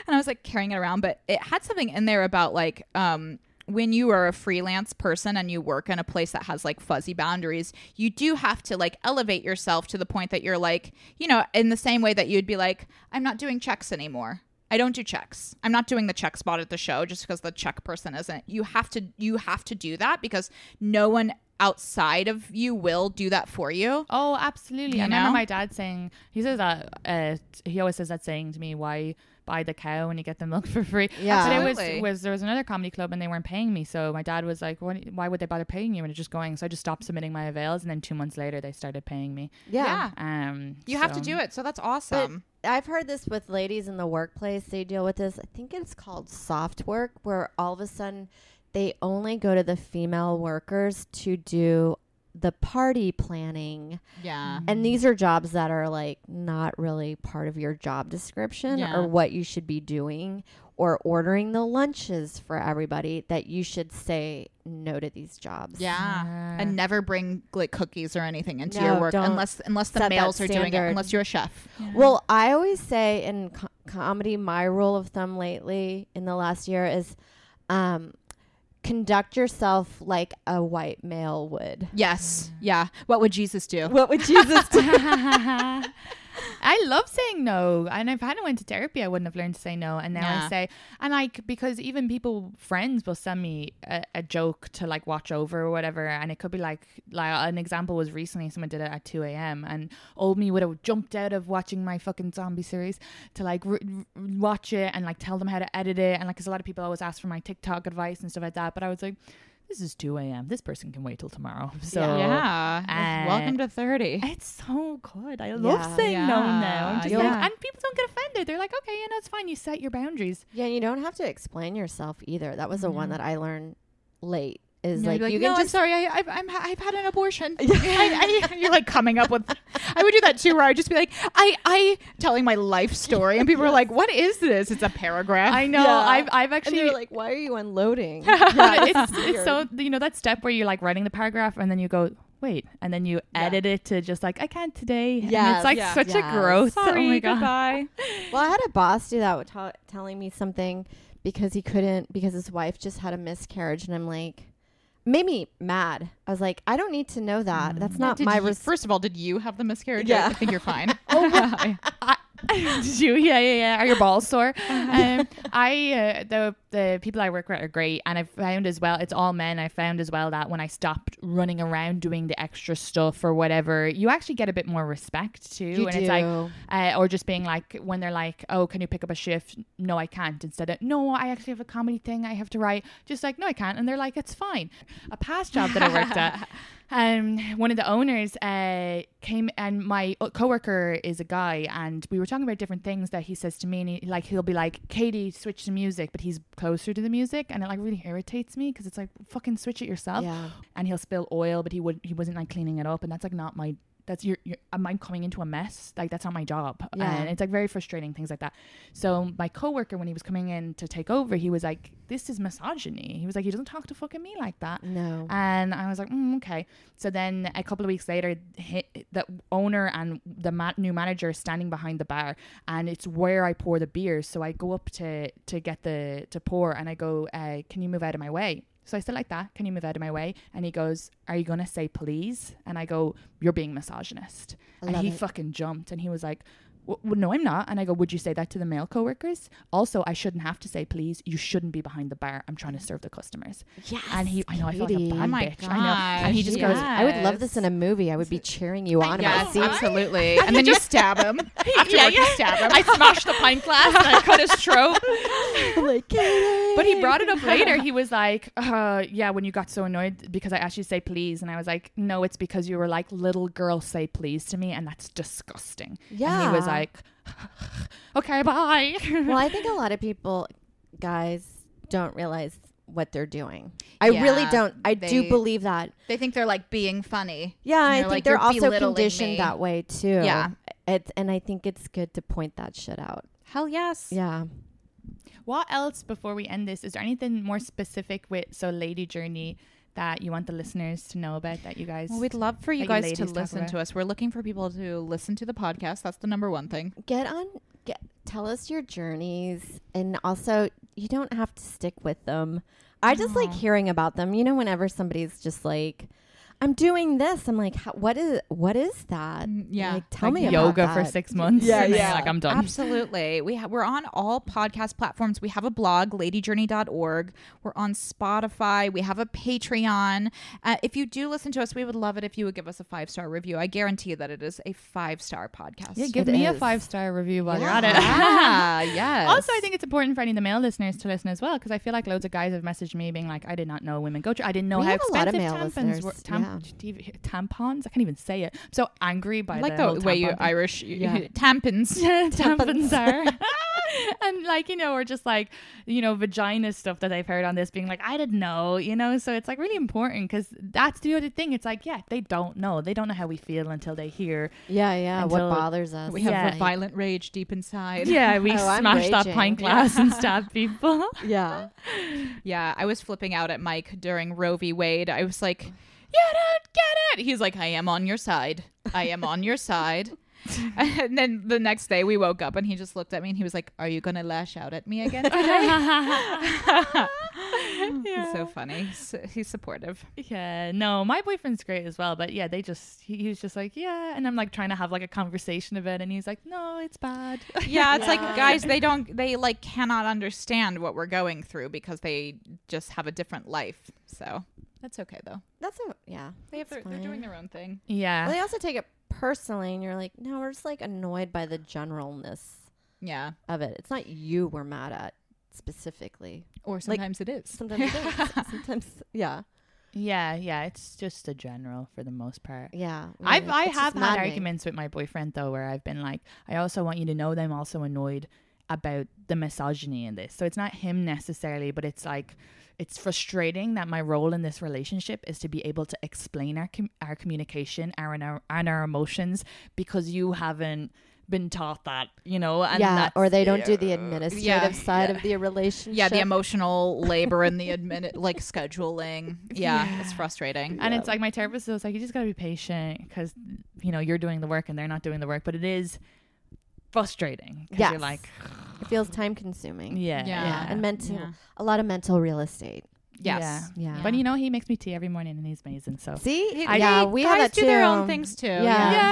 And i was like carrying it around. But it had something in there about like um when you are a freelance person and you work in a place that has like fuzzy boundaries, you do have to like elevate yourself to the point that you're like, you know, in the same way that you'd be like, I'm not doing checks anymore. I don't do checks. I'm not doing the check spot at the show just because the check person isn't. You have to you have to do that because no one outside of you will do that for you. oh, absolutely. You I remember my dad saying, he says that, uh, he always says that saying to me, why buy the cow and you get the milk for free? Yeah. But it Absolutely. was, was there was another comedy club and they weren't paying me. So my dad was like, what, why would they bother paying you when it's just going? So I just stopped submitting my avails. And then two months later, they started paying me. Yeah. Um, You have to so- do it. So that's But awesome. I've heard this with ladies in the workplace. They deal with this. I think it's called soft work, where all of a sudden they only go to the female workers to do the party planning. yeah. And these are jobs that are like not really part of your job description Yeah. or what you should be doing or ordering the lunches for everybody that you should say no to these jobs. Yeah. And never bring like cookies or anything into No, your work unless unless the males are doing it unless you're a chef. Well, I always say in co- comedy, my rule of thumb lately in the last year is um, conduct yourself like a white male would. Yes. Yeah. What would Jesus do? What would Jesus do? I love saying no, and if I hadn't went to therapy, I wouldn't have learned to say no. And now Yeah. I say, and like because even people, friends, will send me a, a joke to like watch over or whatever, and it could be like like an example was recently someone did it at two a.m. and old me would have jumped out of watching my fucking zombie series to like r- r- watch it and like tell them how to edit it, and like because a lot of people always ask for my TikTok advice and stuff like that, but I was like. This is 2 a.m. This person can wait till tomorrow. So yeah. uh, Welcome to 30. it's so good. I love Yeah. saying no Yeah. now. I'm just Yeah. like, and people don't get offended. They're like, okay, you know, it's fine. You set your boundaries. yeah, you don't have to explain yourself either. That was the one that I learned late. Is Yeah, like, you'd no, can I'm just sorry. I, I've, I'm, I've had an abortion. I, I, you're like coming up with. I would do that too, where I'd just be like, I, I telling my life story, and people are like, "What is this?" It's a paragraph. I know. Yeah. I've, I've and actually. you're like, why are you unloading? it's, it's so you know that step where you're like writing the paragraph and then you go wait and then you edit it to just like I can't today. yeah it's like yeah. such yes. a growth. Oh sorry. oh my god. goodbye. Well, I had a boss do that with t- telling me something because he couldn't because his wife just had a miscarriage, and I'm like, made me mad. I was like, I don't need to know that. That's mm. not Did my you- res- First of all, did you have the miscarriage? Yeah. I think you're fine. Oh, Did you? Yeah, yeah, yeah. Are your balls sore? um, I uh, the the people I work with are great, and I found as well it's all men. I found as well that when I stopped running around doing the extra stuff or whatever, you actually get a bit more respect too. You and it's like, do. uh, or just being like when they're like, "Oh, can you pick up a shift?" No, I can't. Instead of, "No, I actually have a comedy thing I have to write." Just like, "No, I can't," and they're like, "It's fine." A past job that I worked at. um, one of the owners uh, came and my o- coworker is a guy and we were talking about different things that he says to me and he, like he'll be like Katie switch the music but he's closer to the music and it like really irritates me because it's like fucking switch it yourself Yeah. and he'll spill oil but he would he wasn't like cleaning it up and that's like not my that's your, your am coming into a mess like that's not my job Yeah. and it's like very frustrating things like that so my coworker when he was coming in to take over he was like this is misogyny he was like he doesn't talk to fucking me like that No. and I was like, mm, okay. So then a couple of weeks later, hit, the owner and the ma- new manager are standing behind the bar, and it's where I pour the beers. So I go up to to get the to pour, and I go, uh, "Can you move out of my way?" So I said like that, "Can you move out of my way?" And he goes, "Are you gonna say please?" And I go, "You're being misogynist." I and he it. fucking jumped, and he was like. "W- w- no, I'm not. And I go, would you say that to the male coworkers? Also, I shouldn't have to say please. You shouldn't be behind the bar. I'm trying to serve the customers. Yes. And he, I know, I felt like a Katie. bad Oh my bitch. I know. And he just gosh, goes, I would love this in a movie. I would be cheering you on Yes, seat. absolutely. And then you stab him. After yeah, work, you yeah. stab him. I smashed the pint glass and I cut his throat. like, Katie. But he brought it up later. He was like, uh, yeah, when you got so annoyed because I asked you to say please. And I was like, no, it's because you were like, little girl, say please to me. And that's disgusting. And he was Yeah. Like, okay, bye. well, I think a lot of people, guys, don't realize what they're doing. I really don't. I do believe that. They think they're like being funny. Yeah, I think like, they're also conditioned me." that way too. Yeah. It's and I think it's good to point that shit out. Hell yes. Yeah. what else before we end this? Is there anything more specific with so Lady Journey that you want the listeners to know about that you guys? Well, we'd love for you that you guys to listen to us. We're looking for people to listen to the podcast. That's the number one thing. Get on get tell us your journeys and also you don't have to stick with them. I just like hearing about them. You know whenever somebody's just like I'm doing this. I'm like, how, what is what is that? Mm, yeah. like, tell Like me yoga about for six months. Yeah, and then yeah. Like I'm done. Absolutely. We ha- we're on all podcast platforms. We have a blog, ladyjourney.org. We're on Spotify. We have a Patreon. Uh, if you do listen to us, we would love it if you would give us a five star review. I guarantee you that it is a five star podcast. Yeah, give It me a five star review while you're at it. Yeah, yes. Also, I think it's important for any of the male listeners to listen as well because I feel like loads of guys have messaged me being like, "I did not know women go through. I didn't know We how have a lot of expensive male tampons were. listeners, Tam- tampons. I can't even say it. I'm so angry by I like the, the, way you tampon thing. Irish Yeah. tampons. tampons are. and like you know, or just like you know, vagina stuff that I've heard on this, being like, I didn't know, you know. So it's like really important because that's the other thing. It's like, yeah, they don't know. They don't know how we feel until they hear. Yeah, yeah. What bothers us? We have Yeah. a violent rage deep inside. Yeah, we Oh, I'm smash that raging. pint Yeah. glass and stab people. Yeah. Yeah, I was flipping out at Mike during Roe v. Wade. I was like, oh. "You don't get it." He's like, "I am on your side. I am on your side." and then the next day we woke up and he just looked at me and he was like, "Are you gonna lash out at me again today?" He's so funny. He's, he's supportive. Yeah, no, my boyfriend's great as well, but yeah, they just he, he was just like, yeah, and I'm like trying to have like a conversation of it, and he's like, no, it's bad. Yeah, it's like guys, they don't, they like cannot understand what we're going through because they just have a different life. So that's okay though. That's a yeah. They have their, they're doing their own thing. yeah, Well, they also take it personally, and you're like, no, we're just like annoyed by the generalness Yeah, of it. It's not you we're mad at specifically. or sometimes it is. Sometimes it is. Sometimes, yeah, yeah, yeah. It's just a general for the most part. yeah. I've I have had maddening. arguments with my boyfriend though, where I've been like, I also want you to know that I'm also annoyed about the misogyny in this. So it's not him necessarily, but it's like it's frustrating that my role in this relationship is to be able to explain our com- our communication, our and our and our emotions because you haven't been taught that, you know, and yeah, that's, or they don't do the administrative Yeah, side yeah. of the relationship. Yeah, the emotional labor and the admin like scheduling. Yeah, it's frustrating. And it's like my therapist was like, you just gotta be patient because you know you're doing the work and they're not doing the work, but it is frustrating. 'cause Yeah. you're like, it feels time consuming. yeah, Yeah. Yeah, and mental, Yeah. a lot of mental real estate. Yes. Yeah. yeah. But you know, he makes me tea every morning and he's amazing. So See, I- yeah, we guys have that do too. their own things too. Yeah.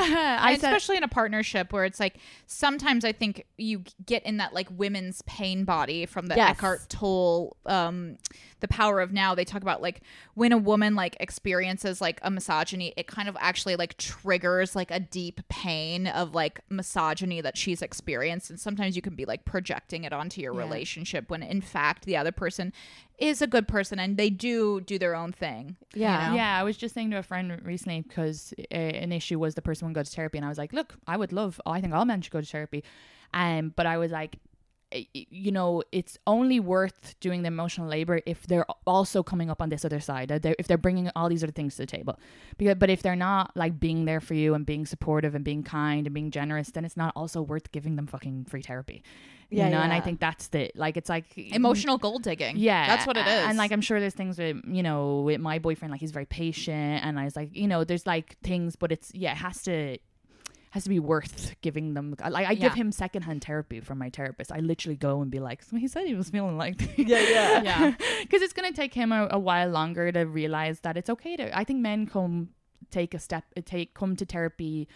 yeah, I said, especially in a partnership where it's like sometimes I think you get in that like women's pain body from the Yes. Eckhart Tolle, um, the power of now. They talk about like when a woman like experiences like a misogyny, it kind of actually like triggers like a deep pain of like misogyny that she's experienced, and sometimes you can be like projecting it onto your relationship when in fact the other person is a good person and they do do their own thing. you Yeah. know? Yeah, I was just saying to a friend recently because uh, an issue was the person would go to therapy, and I was like, "Look, I would love. I think all men should go to therapy," um, but I was like, Eh, you know, it's only worth doing the emotional labor if they're also coming up on this other side. that they're- If they're bringing all these other things to the table, because but if they're not like being there for you and being supportive and being kind and being generous, then it's not also worth giving them fucking free therapy. Yeah, you know, and I think that's the like it's like Emotional gold digging. yeah, That's what it is. And like I'm sure there's things with you know with my boyfriend, like he's very patient, and I was like, you know, there's like things, but it's yeah, it has to has to be worth giving them. Like I give him secondhand therapy from my therapist. I literally go and be like, so he said he was feeling like Yeah, yeah. Yeah. because it's gonna take him a, a while longer to realize that it's okay to. I think men come take a step, take come to therapy.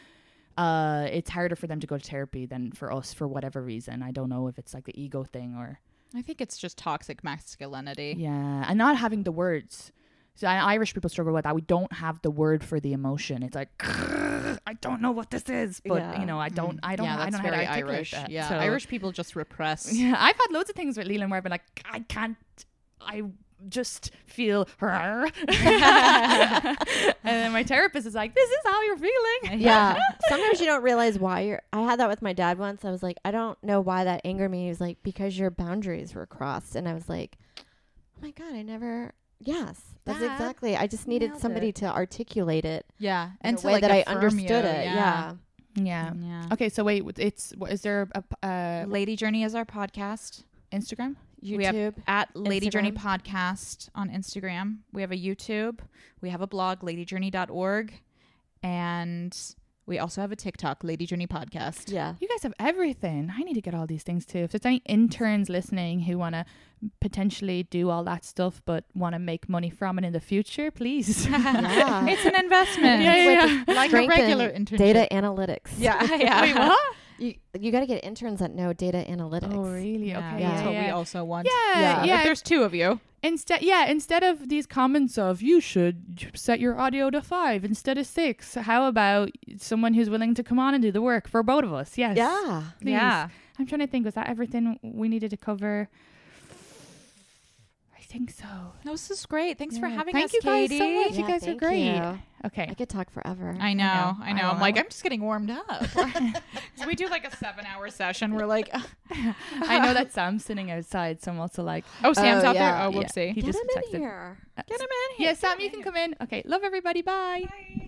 Uh, it's harder for them to go to therapy than for us for whatever reason. I don't know if it's like the ego thing or I think it's just toxic masculinity. yeah, and not having the words. So Irish people struggle with that. We don't have the word for the emotion. It's like I don't know what this is, but Yeah. you know, I don't, I don't, yeah, I don't know how to articulate Irish. that. Yeah, So- Irish people just repress. Yeah, I've had loads of things with Leland where I've been like, I can't, I just feel, and then my therapist is like, this is how you're feeling. yeah. Sometimes you don't realize why you're. I had that with my dad once. I was like, I don't know why that angered me. He was like, because your boundaries were crossed, and I was like, oh my god, I never. Yes, that's Dad, exactly. I just needed nailed somebody it. to articulate it Yeah, in and a to way like that I understood you. it. Yeah. Yeah. yeah. Okay, so wait, it's what is there a uh, Lady Journey is our podcast. Instagram? We have YouTube. at Lady Journey Podcast on Instagram. We have a YouTube. We have a blog, ladyjourney.org. And we also have a TikTok, Lady Journey Podcast. Yeah. You guys have everything. I need to get all these things too. If there's any interns listening who want to potentially do all that stuff but want to make money from it in the future, please. Yeah. It's an investment. Yeah, yeah, yeah. Like a regular internship. Data analytics. Yeah, yeah. Wait, what? You you got to get interns that know data analytics. Oh, really? Yeah, Okay. yeah. That's what we also want. Yeah, Yeah. yeah. If there's two of you. Instead, yeah, instead of these comments of you should set your audio to five instead of six, how about someone who's willing to come on and do the work for both of us? Yes. Yeah. Please. Yeah. I'm trying to think. Was that everything we needed to cover? I think so. No, this is great. Thanks for Yeah. having Thank us, you guys Katie. so much. you Yeah, guys are great. you. Okay. I could talk forever. I know, know. I know. I I'm like, I'm just getting warmed up. So we do like a seven hour session. We're like, I know that Sam's sitting outside, so I'm also like, oh, Sam's Oh, out yeah. there. Oh, Yeah. whoopsie. He Get just him in texted. here. Get him in. Here. Yeah, Sam, you can come in. Okay, love everybody. Bye.